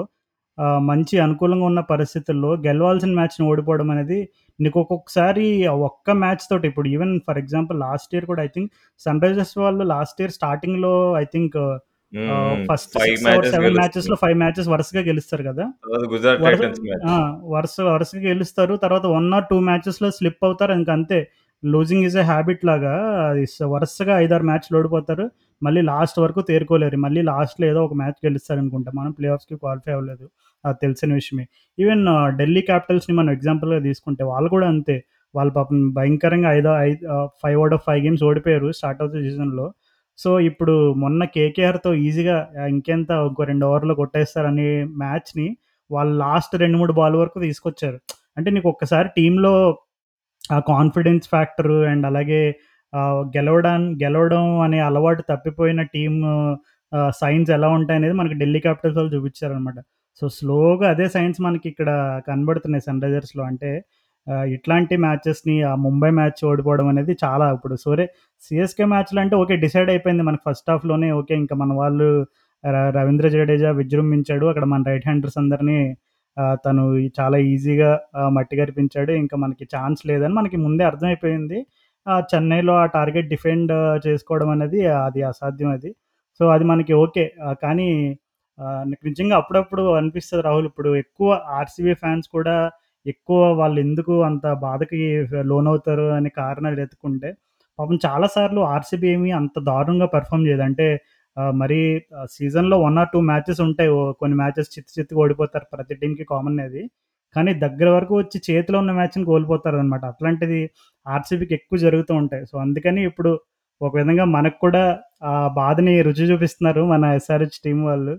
మంచి అనుకూలంగా ఉన్న పరిస్థితుల్లో గెలవాల్సిన మ్యాచ్‌ని ఓడిపోవడం అనేది నీకు ఒక్కొక్కసారి ఒక్క మ్యాచ్ తోటి ఇప్పుడు even for example last year కూడా ఐ థింక్ సన్‌రైజర్స్ వాళ్ళు లాస్ట్ ఇయర్ స్టార్టింగ్‌లో I think. First 5 6 or matches 7 మ్యాచెస్‌లో గెలుస్తున్నారు. 5 మ్యాచెస్ వరుసగా గెలుస్తారు కదా! వరుస టైటన్స్ మ్యాచ్. ఆ! వరుస వరుసగా గెలుస్తారు. తర్వాత 1 ఆర్ 2 మ్యాచెస్‌లో స్లిప్ అవుతారు. ఇంకంతే. లూజింగ్ ఈజ్ ఎ హాబిట్ లాగా వరుసగా 5, 6 మ్యాచ్‌లు ఓడిపోతారు. మళ్ళీ లాస్ట్ వరకు తేరుకోలేరు. మళ్ళీ లాస్ట్‌లో ఏదో ఒక మ్యాచ్ గెలుస్తారనుకుంటా. మనం ప్లే ఆఫ్స్‌కి క్వాలిఫై అవ్వలేదు. తెలిసిన విషయమే. ఈవెన్ ఢిల్లీ క్యాపిటల్స్‌ని మనం ఎగ్జాంపుల్‌గా తీసుకుంటే వాళ్ళు కూడా అంతే. వాళ్ళు పాపం భయంకరంగా ఐదో ఐదు five out of five games ఓడిపోయారు స్టార్ట్ ఆఫ్ ద సీజన్‌లో. సో, ఇప్పుడు మొన్న కేకేఆర్‌తో ఈజీగా ఇంకెంత ఇంకో రెండు ఓవర్‌లో కొట్టేస్తారనే మ్యాచ్‌ని వాళ్ళు లాస్ట్ 2, 3 బాల్ వరకు తీసుకొచ్చారు. అంటే నీకు ఒక్కసారి టీంలో ఆ కాన్ఫిడెన్స్ ఫ్యాక్టరు అండ్ అలాగే గెలవడం గెలవడం అనే అలవాటు తప్పిపోయిన టీమ్ సైన్స్ ఎలా ఉంటాయనేది మనకి ఢిల్లీ క్యాపిటల్స్ వాళ్ళు చూపించారనమాట సో, స్లోగా అదే సైన్స్ మనకి ఇక్కడ కనబడుతున్నాయి సన్‌రైజర్స్‌లో. అంటే ఇట్లాంటి మ్యాచెస్‌ని ఆ ముంబై మ్యాచ్ ఓడిపోవడం అనేది చాలా ఇప్పుడు సోరే సీఎస్‌కే మ్యాచ్లు అంటే ఓకే. డిసైడ్ అయిపోయింది మనకి ఫస్ట్ హాఫ్‌లోనే ఓకే. ఇంకా మన వాళ్ళు రవీంద్ర జడేజా విజృంభించాడు. అక్కడ మన రైట్ హ్యాండర్స్ అందరినీ తను చాలా ఈజీగా మట్టి కరిపించాడు. ఇంకా మనకి ఛాన్స్ లేదని మనకి ముందే అర్థమైపోయింది. చెన్నైలో ఆ టార్గెట్ డిఫెండ్ చేసుకోవడం అనేది అది అసాధ్యం అది. సో, అది మనకి ఓకే. కానీ నాకు నిజంగా అప్పుడప్పుడు అనిపిస్తుంది రాహుల్ ఇప్పుడు ఎక్కువ ఆర్‌సీబీ ఫ్యాన్స్ కూడా ఎక్కువ వాళ్ళు ఎందుకు అంత బాధకి లోనవుతారు అనే కారణాలు ఎత్తుకుంటే పాపం చాలా సార్లు ఆర్‌సీబీ ఏమి అంత దారుణంగా పెర్ఫార్మ్ చేయదు. అంటే మరి సీజన్‌లో వన్ ఆర్ టూ మ్యాచెస్ ఉంటాయి. ఓ కొన్ని మ్యాచెస్ చిత్తు చిత్తుగా ఓడిపోతారు. ప్రతి టీంకి కామన్ అది. కానీ దగ్గర వరకు వచ్చి చేతిలో ఉన్న మ్యాచ్‌ని కోల్పోతారనమాట. అట్లాంటిది ఆర్‌సీబీకి ఎక్కువ జరుగుతూ ఉంటాయి. సో, అందుకని ఇప్పుడు ఒక విధంగా మనకు కూడా ఆ బాధని రుచి చూపిస్తున్నారు మన ఎస్ఆర్‌హెచ్ టీం వాళ్ళు.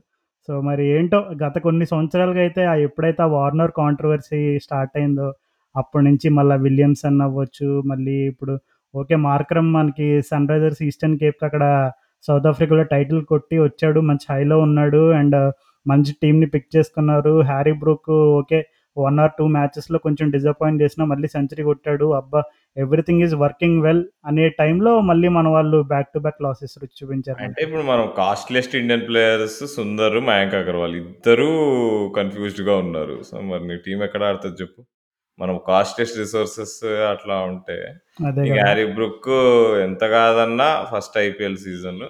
సో, మరి ఏంటో గత కొన్ని సంవత్సరాలుగా అయితే ఆ ఎప్పుడైతే ఆ వార్నర్ కాంట్రవర్సీ స్టార్ట్ అయిందో, అప్పటి నుంచి విలియమ్స్ విలియమ్సన్ అవ్వచ్చు, మళ్ళీ ఇప్పుడు ఓకే. మార్క్రమ్ మనకి సన్‌రైజర్స్ ఈస్టర్న్ కేప్‌కి అక్కడ సౌత్ ఆఫ్రికాలో టైటిల్ కొట్టి వచ్చాడు. మంచి హైలో ఉన్నాడు. అండ్ మంచి టీమ్‌ని పిక్ చేసుకున్నారు. Harry Brook okay. One or two మ్యాచెస్‌లో కొంచెం డిసప్పాయింట్ చేసినా మళ్ళీ సెంచరీ కొట్టాడు. అబ్బా! ఎవ్రీథింగ్ ఈస్ వర్కింగ్ వెల్ అనే టైంలో మళ్ళీ మన వాళ్ళు బ్యాక్ టు బ్యాక్ లాసెస్ చూపించారు అంటే. ఇప్పుడు మనం costliest Indian players Sundar, Mayank Agarwal ఇద్దరూ కన్‌ఫ్యూజ్డ్‌గా ఉన్నారు. సో, మరి నీ టీమ్ ఎక్కడ ఆడుతది చెప్పు? మనం కాస్ట్‌లియస్ట్ రిసోర్సెస్ అట్లా ఉంటే! హ్యారీ బ్రూక్ ఎంత కాదన్నా ఫస్ట్ ఐపీఎల్ సీజన్.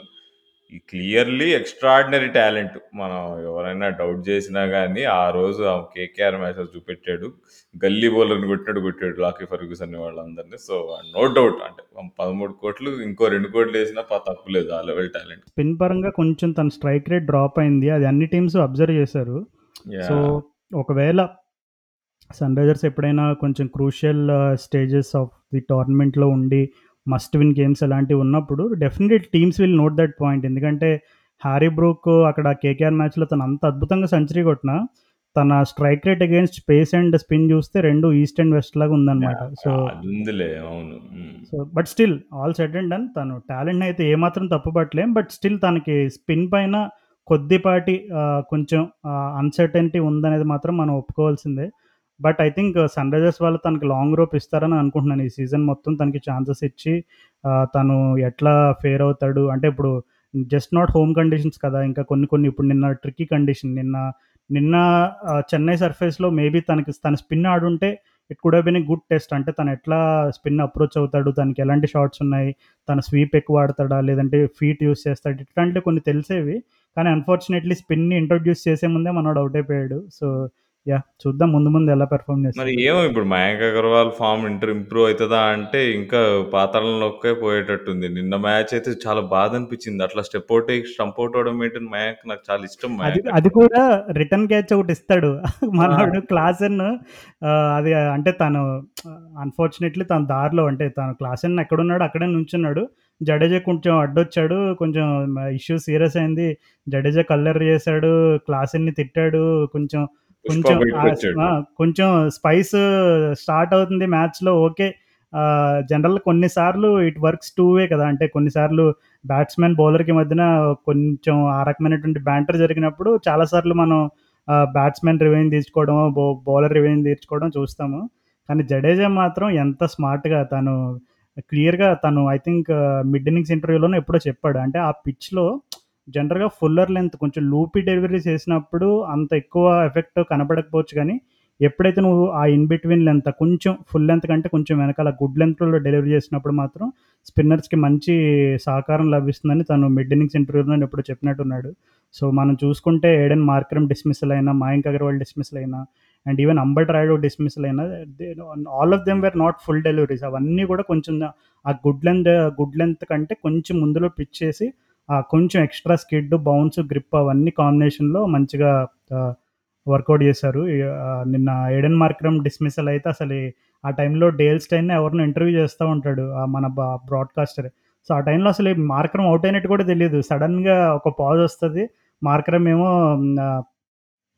ఈ క్లియర్‌లీ ఎక్స్‌ట్రార్డినరీ టాలెంట్. మనం ఎవరైనా డౌట్ చేసినా గాని, ఆ రోజు ఆ కేకేఆర్ మ్యాచ్‌లో చూపెట్టాడు. గల్లీ బౌలర్‌ని కొట్టినట్టు కొట్టాడు లాకీ ఫెర్గ్యూసన్ వాళ్ళందరిని. సో, నో డౌట్ అంటే 13,00,00,000 ఇంకో 2,00,00,000 ఏసినా ప తప్పు లేదు ఆ లెవెల్ టాలెంట్. స్పిన్ పరంగా కొంచెం తన స్ట్రైక్ రేట్ డ్రాప్ అయింది. అది అన్ని టీమ్స్ అబ్జర్వ్ చేశారు. So, yeah! ఒకవేళ సన్‌రైజర్స్ ఎప్పుడైనా కొంచెం క్రూషియల్ స్టేజెస్ ఆఫ్ ది టోర్నమెంట్‌లో ఉండి మస్ట్ విన్ గేమ్స్ అలాంటివి ఉన్నప్పుడు definitely teams will note that point. ఎందుకంటే హ్యారీ బ్రూక్ అక్కడ కేకేఆర్ మ్యాచ్‌లో తను అంత అద్భుతంగా సెంచరీ కొట్టినా, తన strike rate against pace and spin చూస్తే 2 ఈస్ట్ అండ్ వెస్ట్ లాగా ఉందన్నమాట. సో. అవును. So, but still all said and done తను టాలెంట్‌ని అయితే ఏమాత్రం తప్పు పట్టలేం. బట్ స్టిల్ తనకి స్పిన్ పైన కొద్దిపాటి కొంచెం అన్‌సర్టెనిటీ ఉందనేది మాత్రం మనం ఒప్పుకోవాల్సిందే. బట్ ఐ థింక్ సన్‌రైజర్స్ వాళ్ళు తనకి లాంగ్ రోప్ ఇస్తారని అనుకుంటున్నాను. ఈ సీజన్ మొత్తం తనకి ఛాన్సెస్ ఇచ్చి తను ఎట్లా ఫేర్ అవుతాడు అంటే ఇప్పుడు జస్ట్ నాట్ హోమ్ కండిషన్స్ కదా! ఇంకా కొన్ని కొన్ని ఇప్పుడు నిన్న ట్రిక్కీ కండిషన్ నిన్న నిన్న చెన్నై సర్ఫేస్‌లో మేబీ తనకి తన spin ఆడుంటే it could have good test. అంటే తను ఎట్లా స్పిన్ అప్రోచ్ అవుతాడు, తనకి ఎలాంటి షాట్స్ ఉన్నాయి, తన స్వీప్ ఎక్కువ ఆడతాడా, లేదంటే ఫీట్ యూస్ చేస్తాడు ఇట్లాంటివి కొన్ని తెలిసేవి. కానీ అన్‌ఫార్చునేట్‌లీ స్పిన్‌ని ఇంట్రొడ్యూస్ చేసే ముందే మనోడు అవుట్ అయిపోయాడు. So, yeah! చూద్దాం ముందు ముందు ఎలా పెర్ఫార్మ్ మరి చేస్తాడో. ఏమో ఇప్పుడు Mayank Agarwal form inter improve అయితదా అంటే ఇంకా పాతాళంలోకే పోయేటట్టుంది. నిన్న మ్యాచ్ అయితే చాలా బాధ అనిపించింది. అట్లా స్టెప్ ఔట్ అయ్యి స్టంప్ ఔట్ అవ్వడం ఏంటని మయాంక్ నాకు చాలా ఇష్టం అది మయాంక్ అది. కూడా రిటర్న్ క్యాచ్ ఒకటి ఇస్తాడు. ఆ! మనోడు క్లాసెన్ ఆహ్, అది అంటే తను అన్‌ఫార్చునేట్‌లీ తన దారిలో అంటే తను క్లాసెన్ ఎక్కడున్నాడో అక్కడే నుంచున్నాడు. జడేజా కొంచెం అడ్డొచ్చాడు. కొంచెం ఇష్యూ సీరియస్ అయింది. జడేజా కల్లెర్ర చేశాడు. క్లాసెన్‌ని తిట్టాడు. కొంచెం కొంచెం! కొంచెం స్పైస్ స్టార్ట్ అవుతుంది మ్యాచ్‌లో ఓకే. ఆహ్, జనరల్‌గా కొన్ని సార్లు ఇట్ వర్క్స్ టూ వే కదా! అంటే కొన్ని సార్లు బ్యాట్స్‌మెన్, బౌలర్‌కి మధ్యన కొంచెం ఆ రకమైనటువంటి బ్యాంటర్ జరిగినప్పుడు చాలా సార్లు మనం బ్యాట్స్‌మెన్ రివెంజ్ తీర్చుకోవడం, బౌ బౌలర్ రివెంజ్ తీర్చుకోవడం చూస్తాము. కానీ జడేజా మాత్రం ఎంత స్మార్ట్‌గా తను క్లియర్‌గా తను ఐ థింక్ మిడ్ ఇన్నింగ్స్ ఇంటర్వ్యూలోనో ఎప్పుడో చెప్పాడు. అంటే ఆ పిచ్‌లో జనరల్‌గా ఫుల్లర్ లెంత్ కొంచెం లూపీ డెలివరీ చేసినప్పుడు అంత ఎక్కువ ఎఫెక్ట్ కనపడకపోవచ్చు కానీ ఎప్పుడైతే నువ్వు ఆ ఇన్ బిట్వీన్ లెంత్ కొంచెం ఫుల్ లెంత్ కంటే కొంచెం వెనకాల గుడ్ లెంత్లో డెలివరీ చేసినప్పుడు మాత్రం స్పిన్నర్స్‌కి మంచి సహకారం లభిస్తుందని తను మిడ్ ఇన్నింగ్స్ ఇంటర్వ్యూలో ఎప్పుడో చెప్పినట్టున్నాడు. సో, మనం చూసుకుంటే ఏడెన్ మార్కరం డిస్మిస్ల్ అయినా, మయాంక్ అగర్వాల్ డిస్మిస్ల్ అయినా and even Ambati Rayudu dismissal అయినా all of them were not full deliveries. అవన్నీ కూడా కొంచెం ఆ గుడ్ లెంత్ గుడ్ లెంత్ కంటే కొంచెం ముందులో పిచ్ చేసి కొంచెం ఎక్స్‌ట్రా స్కిడ్, బౌన్స్, గ్రిప్ అవన్నీ కాంబినేషన్‌లో మంచిగా వర్కౌట్ చేశారు. నిన్న ఏడెన్ మార్క్రమ్ డిస్మిసల్ అయితే అసలు ఆ టైంలో డేల్ స్టైన్ ఎవరినో ఇంటర్వ్యూ చేస్తూ ఉంటాడు. మన బ్రాడ్‌కాస్టర్. సో, ఆ టైంలో అసలు మార్క్రమ్ అవుట్ అయినట్టు కూడా తెలియదు సడన్గా ఒక పాజ్ వస్తుంది మార్క్రమ్ ఏమో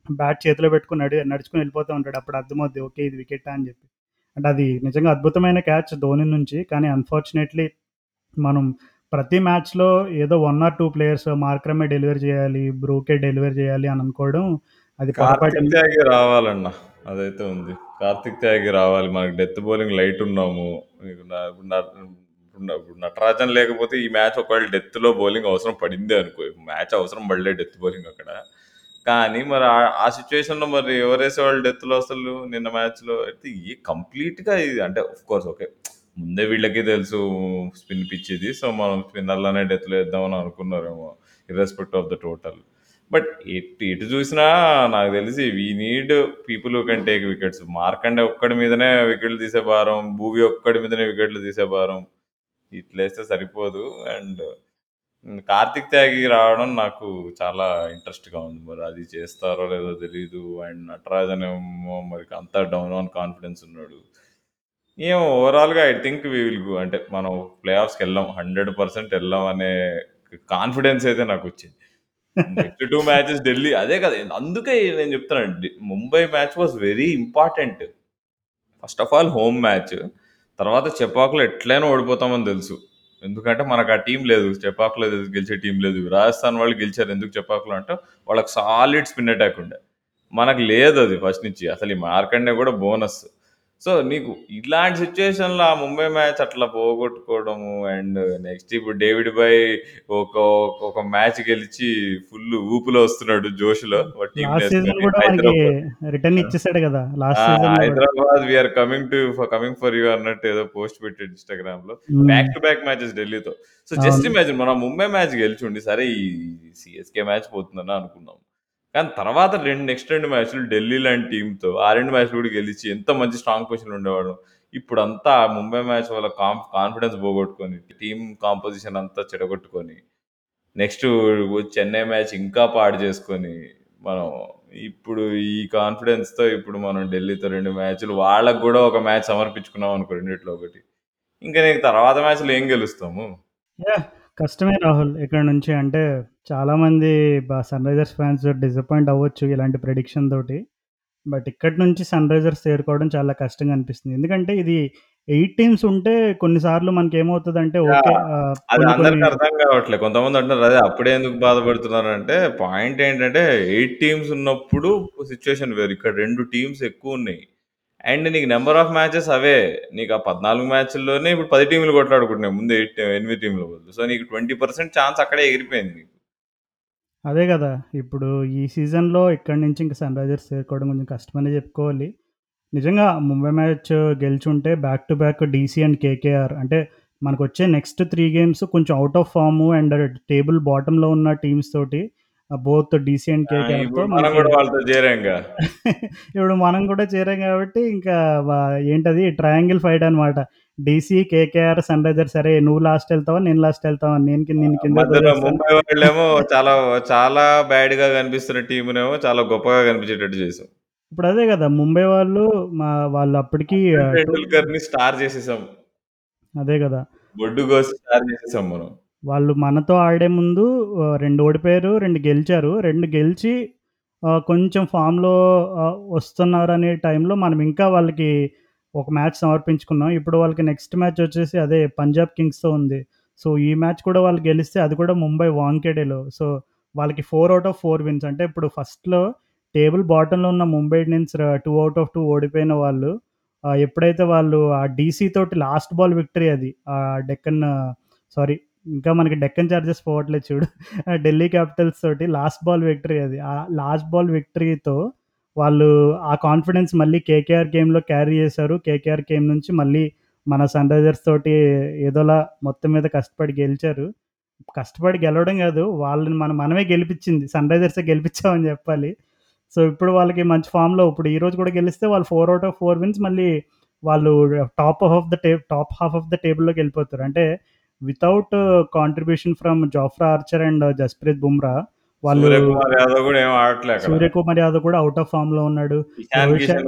బ్యాట్ చేతిలో పెట్టుకొని నడి నడుచుకొని వెళ్ళిపోతూ ఉంటాడు. అప్పుడు అర్థమవుద్ది ఓకే. ఇది వికెట్ అని చెప్పి. అంటే అది నిజంగా అద్భుతమైన క్యాచ్ ధోని నుంచి. కానీ అన్‌ఫార్చునేట్‌లీ మనం ప్రతి మ్యాచ్‌లో ఏదో 1 ఆర్ 2 ప్లేయర్స్ మార్కరమే డెలివరీ చేయాలి, బ్రూకే డెలివరీ చేయాలి అని అనుకోవడం అది కార్తిక్ పొరపాటని త్యాగి రావాలన్న. అదైతే ఉంది. కార్తిక్ త్యాగి రావాలి. మనకి డెత్ బౌలింగ్ లైట్ ఉన్నాము. నీకు న న ఇప్పుడు ఇప్పుడు నటరాజన్ లేకపోతే ఈ మ్యాచ్ ఒకవేళ డెత్లో బౌలింగ్ అవసరం పడిందే అనుకో మ్యాచ్ అవసరం పడలే డెత్ బౌలింగ్ అక్కడ కానీ మరి ఆ- ఆ సిచ్యువేషన్లో మరి ఎవరేసే వాళ్ళు డెత్లో అసలు నిన్న మ్యాచ్లో అయితే ఈ కంప్లీట్గా ఇది అంటే ఆఫ్ కోర్స్ ఓకే ముందే వీళ్ళకి తెలుసు స్పిన్ పిచ్ ఇది సో మనం స్పిన్నర్లనే డెత్లో వేద్దామని అనుకున్నారేమో irrespective of the total but ఎటు ఇటు చూసినా నాకు తెలిసి we need people you can take wickets Markande ఒక్కడి మీదనే వికెట్లు తీసే భారం భూవి ఒక్కడి మీదనే వికెట్లు తీసే భారం. ఇట్లేస్తే సరిపోదు అండ్ కార్తిక్ త్యాగి రావడం నాకు చాలా ఇంట్రెస్ట్గా ఉంది. మరి అది చేస్తారో లేదో తెలియదు అండ్ నటరాజన్ అనేమో మరి అంతా డౌన్ ఆన్ కాన్ఫిడెన్స్ ఉన్నాడు. ఏమో ఓవరాల్గా ఐ థింక్ వీ విల్ అంటే మనం ప్లే ఆఫ్స్కి వెళ్ళాం హండ్రెడ్ పర్సెంట్ వెళ్ళాం అనే కాన్ఫిడెన్స్ అయితే నాకు వచ్చింది. నెక్స్ట్ టూ మ్యాచెస్ ఢిల్లీ అదే కదా అందుకే నేను చెప్తున్నాను D- Mumbai match was very important first of all home match తర్వాత చెపాకులో ఎట్లయినా ఓడిపోతామని తెలుసు. ఎందుకంటే మనకు ఆ టీం లేదు చెపాకులో గెలిచే టీం లేదు. రాజస్థాన్ వాళ్ళు గెలిచారు ఎందుకు చెపాకులో అంటే వాళ్ళకి సాలిడ్ స్పిన్ అటాక్ ఉండే. మనకు లేదు అది ఫస్ట్ నుంచి అసలు ఈ మార్కండే కూడా బోనస్ సో నీకు ఇలాంటి సిచ్యువేషన్లో ఆ ముంబై మ్యాచ్ అట్లా పోగొట్టుకోవడము అండ్ నెక్స్ట్ ఇప్పుడు డేవిడ్ బై ఒక ఒక మ్యాచ్ గెలిచి ఫుల్ ఊపులో వస్తున్నాడు జోష్లో. లాస్ట్ సీజన్ కూడా మనకి రిటర్న్ ఇచ్చేసాడు కదా. Last Hyderabad we're coming to coming for you అన్నట్టు ఏదో పోస్ట్ పెట్టాడు ఇన్స్టాగ్రామ్లో బ్యాక్ టు బ్యాక్ మ్యాచెస్ ఢిల్లీతో. సో జస్ట్ అవును. ఇమాజిన్ మనం ముంబై మ్యాచ్ గెలిచుండి సరే ఈ సిఎస్కే మ్యాచ్ పోతుందని అనుకున్నాం. కానీ తర్వాత రెండు నెక్స్ట్ రెండు మ్యాచ్లు ఢిల్లీ లాంటి టీంతో ఆ రెండు మ్యాచ్లు కూడా గెలిచి ఎంత మంచి స్ట్రాంగ్ పొజిషన్ ఉండేవాళ్ళం. ఇప్పుడు అంతా ముంబై మ్యాచ్ వల్ల కాన్ కాన్ఫిడెన్స్ పోగొట్టుకొని టీం కాంపోజిషన్ అంతా చెడగొట్టుకొని నెక్స్ట్ చెన్నై మ్యాచ్ ఇంకా పాడు చేసుకొని మనం ఇప్పుడు ఈ కాన్ఫిడెన్స్తో ఇప్పుడు మనం ఢిల్లీతో రెండు మ్యాచ్లు వాళ్ళకు కూడా ఒక మ్యాచ్ సమర్పించుకున్నాం అనుకో రెండిట్లో ఒకటి. ఇంకా నీకు తర్వాత మ్యాచ్లో ఏం గెలుస్తాము? కష్టమే రాహుల్. ఇక్కడ నుంచి అంటే చాలామంది సన్ రైజర్స్ ఫ్యాన్స్ డిసప్పాయింట్ అవ్వచ్చు ఇలాంటి ప్రెడిక్షన్ తోటి. బట్ ఇక్కడి నుంచి సన్ రైజర్స్ చేరుకోవడం చాలా కష్టంగా అనిపిస్తుంది. ఎందుకంటే ఇది ఎయిట్ టీమ్స్ ఉంటే కొన్నిసార్లు మనకి ఏమవుతుందంటే ఓకే ఆ, అది అందరికి అర్థం కావట్లేదు. కొంతమంది అంటారు అదే అప్పుడే ఎందుకు బాధపడుతున్నారు అంటే పాయింట్ ఏంటంటే ఎయిట్ టీమ్స్ ఉన్నప్పుడు సిచ్యువేషన్ వేరు. ఇక్కడ రెండు టీమ్స్ ఎక్కువ ఉన్నాయి. అండ్ నీకు నెంబర్ ఆఫ్ మ్యాచెస్ అవే. నీకు ఆ పద్నాలుగు మ్యాచ్ల్లోనే ఇప్పుడు పది టీంలు కొట్లాడుకుంటున్నాయి. ముందు ఎయిట్ ఎనిమిది టీంల సో నీకు ట్వంటీ పర్సెంట్ ఛాన్స్ అక్కడే ఎగిరిపోయింది నీకు. అదే కదా. ఇప్పుడు ఈ సీజన్లో ఇక్కడి నుంచి ఇంకా సన్ రైజర్స్ చేరుకోవడం కొంచెం కష్టమనే చెప్పుకోవాలి. నిజంగా Mumbai match గెలిచుంటే back to back DC and KKR అంటే మనకు వచ్చే నెక్స్ట్ త్రీ గేమ్స్ కొంచెం out of form and table బాటంలో ఉన్న టీమ్స్ తోటి బోత్ డీసీ అండ్ ఆ, కేకేఆర్తో ఇప్పుడు మనం కూడా వాళ్ళతో చేరాంగా <laughs> ఇప్పుడు మనం కూడా చేరాం కాబట్టి ఇంకా ఏంటది? ట్రయాంగిల్ ఫైట్ అనమాట డీసీ కేకేఆర్ సన్ రైజర్స్ సరే నువ్వు లాస్ట్ వెళ్తావా నేను లాస్ట్ వెళ్తావా నేను నేను కింద ముంబై వాళ్ళేమో చాలా చాలా బ్యాడ్గా కనిపిస్తున్న టీమునేమో చాలా గొప్పగా కనిపించేటట్టు చేసాం ఇప్పుడు అదే కదా ముంబై వాళ్ళు మా వాళ్ళు అప్పటికి టెండూల్కర్ని స్టార్ చేసేసాం. అదే కదా. బొడ్డు కోసి స్టార్ చేసేసాం మనం. వాళ్ళు మనతో ఆడే ముందు రెండు ఓడిపోయారు రెండు గెలిచారు. రెండు గెలిచి కొంచెం ఫామ్లో వస్తున్నారు అనే టైంలో మనం ఇంకా వాళ్ళకి ఒక మ్యాచ్ సమర్పించుకున్నాం. ఇప్పుడు వాళ్ళకి నెక్స్ట్ మ్యాచ్ వచ్చేసి అదే పంజాబ్ కింగ్స్తో ఉంది. సో ఈ మ్యాచ్ కూడా వాళ్ళు గెలిస్తే అది కూడా ముంబై వాంకెడేలో. సో వాళ్ళకి four out of four wins. అంటే ఇప్పుడు ఫస్ట్లో టేబుల్ బాటంలో ఉన్న Mumbai Indians two out of two ఓడిపోయిన వాళ్ళు ఎప్పుడైతే వాళ్ళు ఆ డీసీ తోటి లాస్ట్ బాల్ విక్టరీ అది ఆ డెక్కన్ సారీ ఇంకా మనకి డెక్కన్ చార్జెస్ పోవట్లేదు చూడు. <laughs> ఢిల్లీ క్యాపిటల్స్ తోటి లాస్ట్ బాల్ విక్టరీ అది. ఆ లాస్ట్ బాల్ విక్టరీతో వాళ్ళు ఆ కాన్ఫిడెన్స్ మళ్ళీ కేకేఆర్ గేమ్లో క్యారీ చేశారు. కేకేఆర్ గేమ్ నుంచి మళ్ళీ మన సన్ రైజర్స్ తోటి ఏదోలా మొత్తం మీద కష్టపడి గెలిచారు. కష్టపడి గెలవడం కాదు వాళ్ళని మనం మనమే గెలిపించింది. సన్ రైజర్సే గెలిపించామని చెప్పాలి. సో ఇప్పుడు వాళ్ళకి మంచి ఫామ్లో ఇప్పుడు ఈ రోజు కూడా గెలిస్తే వాళ్ళు four out of four wins మళ్ళీ వాళ్ళు top of the table top half of the టేబుల్లోకి వెళ్ళిపోతారు. అంటే without contribution from Jofra Archer and Jasprit Bumrah వాళ్ళు సూర్యకుమార్ యాదవ్ కూడా ఏం అక్కడ. సూర్యకుమార్ యాదవ్ కూడా అవుట్ ఆఫ్ ఫామ్లో ఉన్నాడు.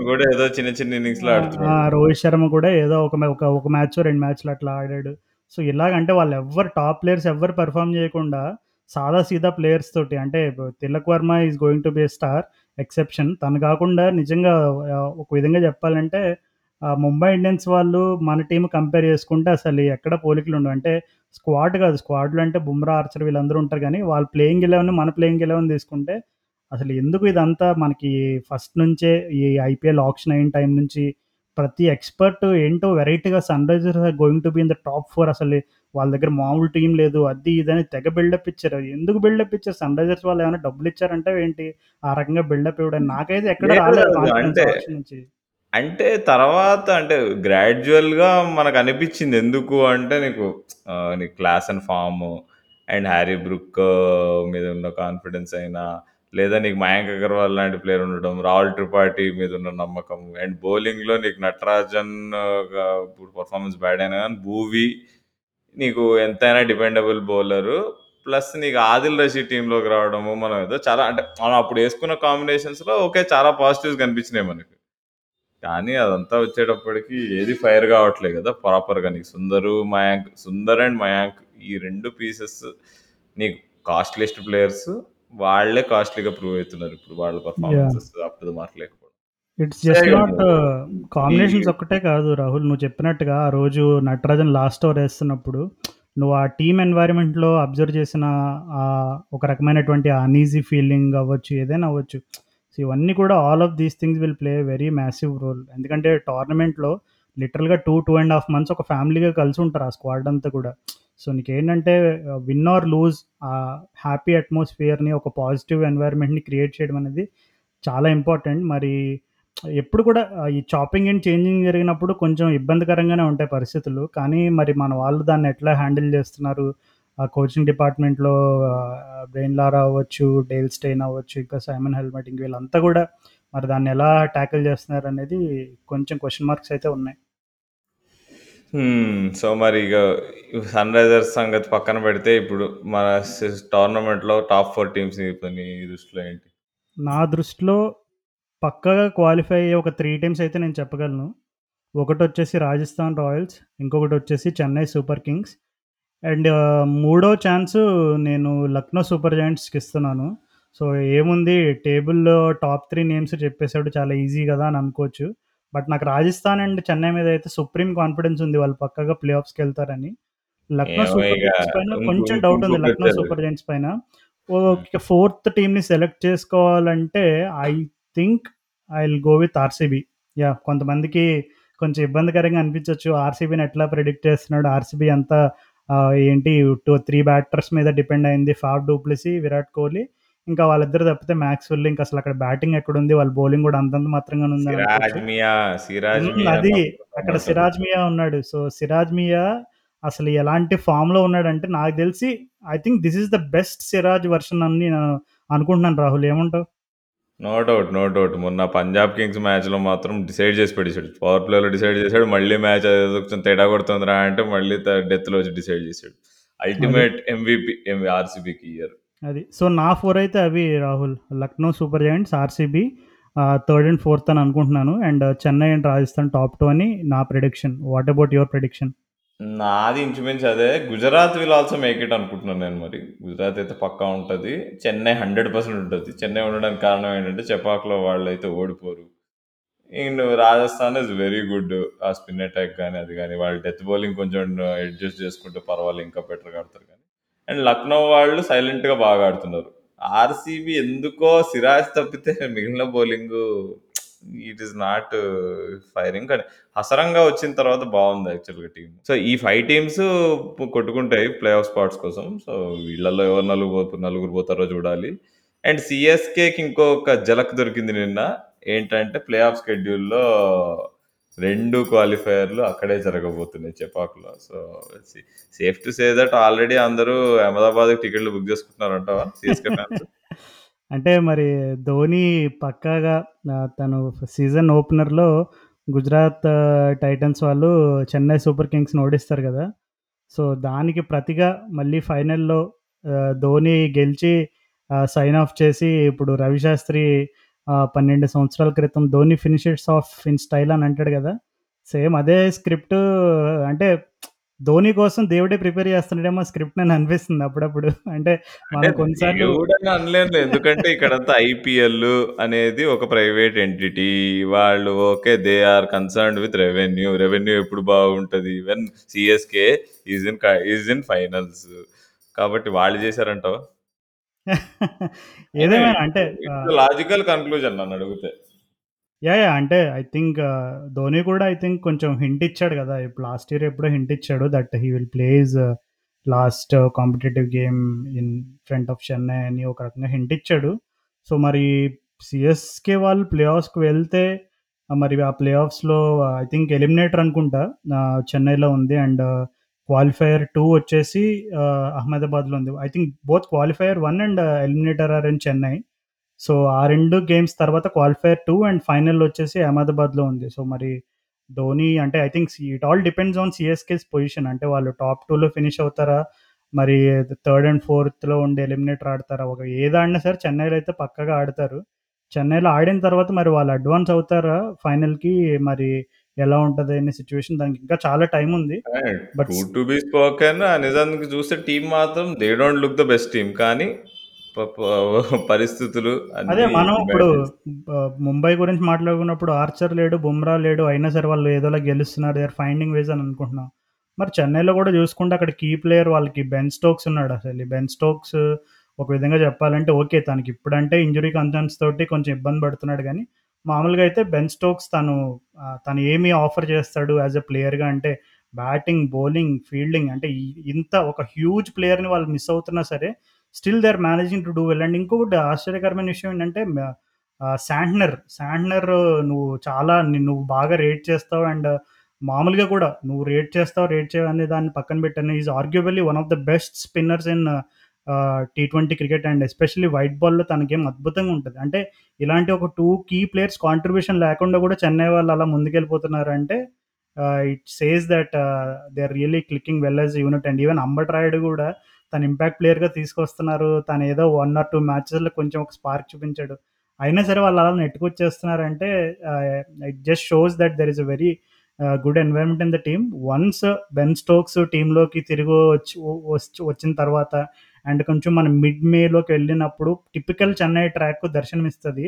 కూడా ఏదో చిన్న చిన్న ఇన్నింగ్స్లో ఆ, ఆడుతున్నాడు. రోహిత్ శర్మ కూడా ఏదో ఒక ఒక మ్యాచ్ రెండు మ్యాచ్లు అట్లా ఆడాడు. సో ఇలాగంటే వాళ్ళు ఎవ్వరు టాప్ ప్లేయర్స్ ఎవ్వరు పెర్ఫామ్ చేయకుండా సాదా సీదా ప్లేయర్స్ తోటి అంటే Tilak Varma is going to be star exception తను కాకుండా నిజంగా ఒక విధంగా చెప్పాలంటే ఆ, ముంబై ఇండియన్స్ వాళ్ళు మన టీం కంపేర్ చేసుకుంటే అసలు ఎక్కడ పోలికలు ఉండవు అంటే స్క్వాడ్ కాదు స్క్వాడ్లో అంటే బుమ్రా ఆర్చర్ వీళ్ళందరూ ఉంటారు కానీ వాళ్ళు ప్లేయింగ్ ఎలెవెన్ మన ప్లేయింగ్ ఎలెవెన్ తీసుకుంటే అసలు ఎందుకు ఇదంతా మనకి ఫస్ట్ నుంచే ఈ ఐపీఎల్ ఆప్షన్ అయిన టైం నుంచి ప్రతి ఎక్స్‌పర్ట్ ఏంటో వెరైటీగా 'Sunrisers are going to be in the top 4' అసలు వాళ్ళ దగ్గర మామూలు టీమ్ లేదు. అది ఇది అని తెగ బిల్డప్ ఇచ్చారు. ఎందుకు బిల్డప్ ఇచ్చారు? 'సన్‌రైజర్స్' వాళ్ళు ఏమైనా డబ్బులు ఇచ్చారంటావా ఏంటి? ఆ రకంగా బిల్డప్ ఇవ్వడానికి. నాకైతే ఎక్కడ లేదు రాలేదు నుంచి. అంటే తర్వాత అంటే గ్రాడ్యుయల్‌గా మనకనిపిచ్చింది. ఎందుకు అంటే నీకు ఆహ్, నీకు class and form and 'Harry Brook' మీద ఉన్న కాన్ఫిడెన్స్ అయినా, లేదా నీకు 'మయాంక్ అగర్వాల్' లాంటి ప్లేయర్ ఉండడం, 'రాహుల్ త్రిపాఠి' మీద ఉన్న నమ్మకం అండ్ బౌలింగ్‌లో నీకు 'నటరాజన్' గా ఇప్పుడు పర్ఫార్మెన్స్ బ్యాడ్ అయినా గానీ భూవి నీకు ఎంతైనా డిపెండబుల్ బౌలరు. ప్లస్ నీకు 'ఆదిల్ రషీద్' టీమ్‌లోకి రావడము, మనం ఏదో చాలా అంటే మనం అప్పుడు వేసుకున్న కాంబినేషన్స్‌లో ఓకే. చాలా పాజిటివ్స్ కనిపించినాయి మనకి. కానీ అదంతా వచ్చేటప్పటికి ఏది ఫైర్ కావట్లే కదా! ప్రాపర్‌గా నీకు 'సుందరు', 'మయాంక్' 'సుందర్' అండ్ 'మయాంక్' ఈ 2 పీసెస్ నీకు కాస్ట్‌లీయెస్ట్ ప్లేయర్స్. వాళ్ళే కాస్ట్‌లీగా ప్రూవ్ అయితున్నారు. ఇప్పుడు వాళ్ళ! పర్ఫార్మెన్సెస్ అప్ టు మార్క్ లేకపోవడం. ఇట్స్ జస్ట్ నాట్ కాంబినేషన్స్ ఒక్కటే కాదు రాహుల్. నువ్వు చెప్పినట్టుగా ఆ రోజు 'నటరాజన్' లాస్ట్ ఓవర్ యేస్తున్నప్పుడు నువ్వు ఆ టీమ్ ఎన్వైర్న్‌మెంట్‌లో అబ్జర్వ్ చేసిన ఒక రకమైనటువంటి అన్‌ఈజీ ఫీలింగ్ అవ్వచ్చు, ఏదైనా అవ్వచ్చు. సో, ఇవన్నీ కూడా all of these things will play very massive role. ఎందుకంటే టోర్నమెంట్‌లో లిటరల్‌గా 2, 2 ½ మంత్స్ ఒక ఫ్యామిలీగా కలిసి ఉంటారు ఆ స్క్వాడ్ అంతా కూడా. సో, నీకేంటంటే విన్ ఆర్ లూజ్ ఆ హ్యాపీ అట్మాస్ఫియర్‌ని, ఒక పాజిటివ్ ఎన్వైర్న్‌మెంట్‌ని క్రియేట్ చేయడం అనేది చాలా ఇంపార్టెంట్. మరి ఎప్పుడు కూడా ఈ చాపింగ్ అండ్ చేంజింగ్ జరిగినప్పుడు కొంచెం ఇబ్బందికరంగానే ఉంటాయి పరిస్థితులు. కానీ మరి మన వాళ్ళు దాన్ని ఎట్లా హ్యాండిల్ చేస్తున్నారు? ఆ కోచింగ్ డిపార్ట్‌మెంట్‌లో బ్రెయిన్ లారా అవ్వచ్చు, డేల్ స్టెయిన్ అవ్వచ్చు, ఇంకా సైమన్ హెల్మట్ ఇంక వీళ్ళంతా కూడా మరి దాన్ని ఎలా టాకిల్ చేస్తున్నారనేది కొంచెం క్వెషన్ మార్క్స్ అయితే ఉన్నాయి. సో, మరి ఇగ 'సన్‌రైజర్స్' సంగతి పక్కన పెడితే ఇప్పుడు మన టోర్నమెంట్‌లో టాప్ 4 టీమ్స్ నీ దృష్టిలో ఏంటి? నా దృష్టిలో పక్కాగా క్వాలిఫై అయ్యే ఒక 3 టీమ్స్ అయితే నేను చెప్పగలను. ఒకటొచ్చేసి 'రాజస్థాన్ రాయల్స్', ఇంకొకటొచ్చేసి 'చెన్నై సూపర్ కింగ్స్' అండ్ మూడో ఛాన్సు నేను 'లక్నో సూపర్ జెయింట్స్‌కి' ఇస్తున్నాను. సో, ఏముంది టేబుల్‌లో టాప్ 3 నేమ్స్ చెప్పేసాడు చాలా ఈజీ కదా! అని అనుకోవచ్చు. బట్ నాకు 'రాజస్థాన్' అండ్ 'చెన్నై' మీద అయితే సుప్రీం కాన్ఫిడెన్స్ ఉంది. వాళ్ళు పక్కాగా ప్లే ఆఫ్స్‌కెళ్తారని. 'లక్నో ఏమో సూపర్ జెయింట్స్' పైన కొంచెం డౌట్ ఉంది. 'లక్నో సూపర్ జెయింట్స్' పైన. ఫోర్త్ టీమ్‌ని సెలెక్ట్ చేసుకోవాలంటే I think I will go with 'RCB'. Yeah! కొంతమందికి కొంచెం ఇబ్బందికరంగా అనిపించొచ్చు. 'ఆర్‌సీబీని' ఎట్లా ప్రెడిక్ట్ చేస్తున్నాడు? 'ఆర్‌సీబీ' అంతా ఏంటి 2, 3 బ్యాటర్స్ మీద డిపెండ్ అయింది. 'ఫాఫ్ డూప్లెసీ', 'విరాట్ కోహ్లీ' ఇంకా వాళ్ళిద్దరు తప్పితే 'మ్యాక్స్‌వెల్' ఇంక అసలు అక్కడ బ్యాటింగ్ ఎక్కడుంది? వాళ్ళ బౌలింగ్ కూడా అంతంత హ్మ్. మియా' అది అక్కడ. 'సిరాజ్ మియా' ఉన్నాడు. సో, 'సిరాజ్ మియా' అసలు ఎలాంటి ఫామ్‌లో ఉన్నాడంటే నాకు తెలిసి I think this is the best 'Siraj' version అని నేను అనుకుంటున్నాను రాహుల్. ఏమంటావు? No doubt. No doubt. మొన్న 'పంజాబ్ కింగ్స్' మ్యాచ్‌లో మాత్రం డిసైడ్ చేసి పడేసాడు. పవర్ ప్లేలో డిసైడ్ చేసాడు. మళ్ళీ మ్యాచ్ అదేదో కొంచెం తేడా కొడుతుందిరా అంటే మళ్ళీ త డెత్‌లో వచ్చి డిసైడ్ చేసాడు. అది. అల్టిమేట్ ఎంవీపీ ఎం ఆర్‌సీబీకి ఈ ఇయర్. అది. సో, నా 4 అయితే అవి Rahul. 'Lucknow Super Giants', 'RCB' ah, third and fourth అని అనుకుంటున్నాను. And 'Chennai and Rajasthan' top 2 అని నా prediction. What about your prediction? నాది ఇంచుమించు అదే. 'Gujarat' will also make it అనుకుంటున్నాను నేను మరి. 'గుజరాత్' అయితే పక్కా ఉంటది. 'చెన్నై' 100% ఉంటది. 'చెన్నై' ఉండడానికి కారణం ఏంటంటే చెపాక్‌లో వాళ్ళైతే ఓడిపోరు. And 'Rajasthan' is very good. ఆ స్పిన్ అటాక్ గాని, అది గాని వాళ్ళ డెత్ బౌలింగ్ కొంచెం అడ్జస్ట్ చేసుకుంటే పర్వాలేదు ఇంకా బెటర్‌గా ఆడతారు కానీ అండ్ 'లక్నో' వాళ్ళు సైలెంట్‌గా బాగా ఆడుతున్నారు. 'ఆర్‌సీబీ' ఎందుకో 'సిరాజ్' తప్పితే మిగిలిన bowling it is not firing. కానీ 'హసరంగా' వచ్చిన తర్వాత బాగుంది యాక్చువల్‌గా టీమ్. సో, ఈ ఫైవ్ టీమ్స్ uh, కొట్టుకుంటాయి ప్లే ఆఫ్ స్పాట్స్ కోసం. సో, వీళ్ళల్లో ఎవరు నలుగురు నలుగురు పోతారో చూడాలి. అండ్ సిఎస్కేకి ఇంకొక జలక్ దొరికింది నిన్న. ఏంటంటే ప్లే ఆఫ్ స్కెడ్యూల్లో రెండు క్వాలిఫైయర్‌లు అక్కడే జరగబోతున్నాయి చెపాకులో so, safe to say that already అందరూ అహ్మదాబాద్ టికెట్లు బుక్ చేసుకుంటున్నారంటావా సిఎస్కే ఫ్యాన్స్? అంటే మరి ధోని పక్కాగా ఆహ్, తను సీజన్ ఓపెనర్‌లో గుజరాత్ టైటన్స్ వాళ్ళు 'చెన్నై సూపర్ కింగ్స్‌ని' ఓడిస్తారు కదా! సో, దానికి ప్రతిగా మళ్ళీ ఫైనల్‌లో ఆహ్, ధోని గెలిచి ఆహ్, సైన్ ఆఫ్ చేసి ఇప్పుడు రవిశాస్త్రి ఆహ్, 12 సంవత్సరాల క్రితం 'Dhoni finishes off in style' అని అంటాడు కదా! సేమ్ అదే స్క్రిప్ట్ అంటే ధోని కోసం దేవుడే ప్రిపేర్ చేస్తున్నాడేమో స్క్రిప్ట్ అని అనిపిస్తుంది అప్పుడప్పుడు. అంటే మనం అనలేనులే. ఎందుకంటే ఇక్కడంతా ఐపీఎల్ అనేది ఒక ప్రైవేట్ ఎంటిటీ. వాళ్ళు okay. They are concerned with revenue. Revenue ఎప్పుడు బాగుంటది? When CSK is in is in finals. కాబట్టి వాళ్ళు చేశారంటావా? ఏదేమైనా అంటే లాజికల్ కన్క్లూజన్ నన్నడిగితే. యాహ్! యాహ్! అంటే ఐ థింక్ ఆహ్, ధోని కూడా ఐ థింక్ కొంచెం హింట్ ఇచ్చాడు గదా! ఇప్పుడు లాస్ట్ ఇయర్ ఎప్పుడో హింట్ ఇచ్చాడు that he will play his last competitive game in front of Chennai అని ఒక రకంగా హింట్ ఇచ్చాడు. సో, మరి సీఎస్‌కే వాళ్ళు ప్లే ఆఫ్స్‌కి వెళ్తే ఆహ్, మరి ఆ ప్లే ఆఫ్స్‌లో ఐ థింక్ ఎలిమినేటర్ అనుకుంటా uh, ఆహ్, చెన్నైలో ఉంది అండ్ క్వాలిఫైయర్ 2 వచ్చేసి uh, ఆహ్, అహ్మదాబాద్‌లో ఉంది. I think both qualifier 1 and eliminator are in Chennai. So, ఆ 2 గేమ్స్ తర్వాత క్వాలిఫైయర్ 2 అండ్ ఫైనల్ వచ్చేసి అహ్మదాబాద్‌లో ఉంది. సో, మరి ధోని అంటే I think it all depends on CSK's position. అంటే వాళ్ళు టాప్ 2లో ఫినిష్ అవుతారా? మరి థర్డ్ అండ్ ఫోర్త్‌లో ఉండి ఎలిమినేటర్ ఆడతారా? ఒక ఏది ఆడినా సరే చెన్నైలో అయితే పక్కాగా ఆడతారు. చెన్నైలో ఆడిన తర్వాత మరి వాళ్ళు అడ్వాన్స్ అవుతారా ఫైనల్‌కి? మరి ఎలా ఉంటది అనే సిట్యుయేషన్ దానికి ఇంకా చాలా టైమ్ ఉంది. బట్ టు బీ స్పోకెన్ నిజానికి చూస్తే టీమ్ మాత్రం they don't look the best team. కానీ పరిస్థితులు అదే మనం ఇప్పుడు ముంబై గురించి మాట్లాడుకున్నప్పుడు ఆర్చర్ లేడు, బుమ్రా లేడు. అయినా సరే వాళ్ళు ఏదోలా గెలుస్తున్నారు. దే ఆర్ ఫైండింగ్ వేస్ అని అనుకుంటున్నాం. మరి చెన్నైలో కూడా చూసుకుంటే అక్కడ కీ ప్లేయర్ వాళ్ళకి బెన్ స్టోక్స్ ఉన్నాడు అసలు. బెన్ స్టోక్స్ ఒక విధంగా చెప్పాలంటే ఓకే. తనకి ఇప్పుడంటే ఇంజ్యూరీ కన్సర్న్స్ తోటి కొంచెం ఇబ్బంది పడుతున్నాడు గానీ, మామూలుగా అయితే బెన్ స్టోక్స్ తను తను ఏమి ఆఫర్ చేస్తాడు యాస్ ఎ ప్లేయర్‌గా అంటే బ్యాటింగ్, బౌలింగ్, ఫీల్డింగ్ అంటే ఇంత ఒక హ్యూజ్ ప్లేయర్‌ని వాళ్ళు మిస్ అవుతున్నా సరే still they are managing to do well. And ఇంకొకటి ఆశ్చర్యకరమైన విషయం ఏంటంటే శాంట్నర్, శాంట్నర్ నువ్వు చాలా నువ్వు బాగా రేట్ చేస్తావు అండ్ మామూలుగా కూడా నువ్వు రేట్ చేస్తావు, రేట్ చేయవు అనే దాన్ని పక్కన పెట్టాను. Is arguably one of the best spinners in T twenty cricket and especially white బాల్‌లో తన గేమ్ అద్భుతంగా ఉంటుంది. అంటే ఇలాంటి ఒక టూ కీ ప్లేయర్స్ కాంట్రిబ్యూషన్ లేకుండా కూడా చెన్నై వాళ్ళు అలా ముందుకెళ్ళిపోతున్నారు అంటే it says that they are really clicking well as unit and even Ambati Rayudu కూడా తను ఇంపాక్ట్ ప్లేయర్‌గా తీసుకొస్తున్నారు. తను ఏదో వన్ ఆర్ టూ మ్యాచెస్‌లో కొంచెం ఒక స్పార్క్ చూపించాడు. అయినా సరే వాళ్ళు అలా నెట్టుకొచ్చేస్తున్నారంటే it just shows that there is a very good environment in the team. Once Ben Stokes టీంలోకి తిరిగి వచ్చి వచ్చి వచ్చిన తర్వాత అండ్ కొంచెం మనం మిడ్ మేలోకి వెళ్ళినప్పుడు టిపికల్ చెన్నై ట్రాక్ దర్శనమిస్తుంది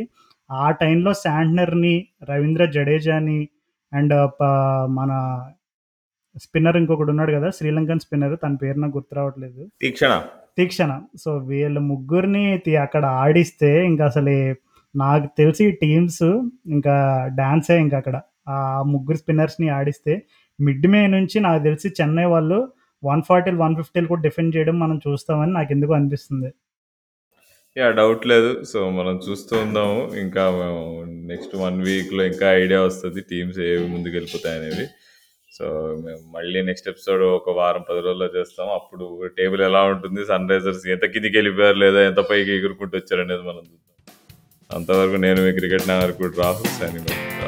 ఆ టైంలో శాంట్నర్‌ని, రవీంద్ర జడేజాని అండ్ ప మన స్పిన్నర్ ఇంకొకడున్నాడు గదా! శ్రీలంకన్ స్పిన్నర్ తన పేరు నాకు గుర్తు రావట్లేదు. తీక్షణ. తీక్షణ. సో, వీళ్ళ ముగ్గురిని అక్కడ ఆడిస్తే ఇంకసలే నాకు తెలిసి టీమ్స్ ఇంకా డాన్సే ఇంకక్కడ. ఆ ముగ్గురు స్పిన్నర్స్‌ని ఆడిస్తే మిడ్ మే నుంచి నాకు తెలిసి చెన్నై వాళ్ళు 140లు, 150లు కూడా డిఫెండ్ చేయడం మనం చూస్తామని నాకెందుకో అనిపిస్తుంది. యాహ్! డౌట్ లేదు. సో, మనం చూస్తూ ఉందాము. ఇంకా నెక్స్ట్ 1 వీక్‌లో ఇంకా ఐడియా వస్తది. టీమ్స్ ఏవి ముందుకెళ్ళిపోతాయనేది. సో, మేము మళ్ళీ నెక్స్ట్ ఎపిసోడ్ ఒక వారం, పది రోజుల్లో చేస్తాం. అప్పుడు టేబుల్ ఎలా ఉంటుంది? సన్‌రైజర్స్ ఎంత కిందకెళ్ళిపోయారు లేదా ఎంత పైకి ఎగురుకుంటూ వచ్చారనేది మనం చూద్దాం. అంతవరకు నేను మీ క్రికెట్ నాయకుడు రాహుల్ సైనింగ్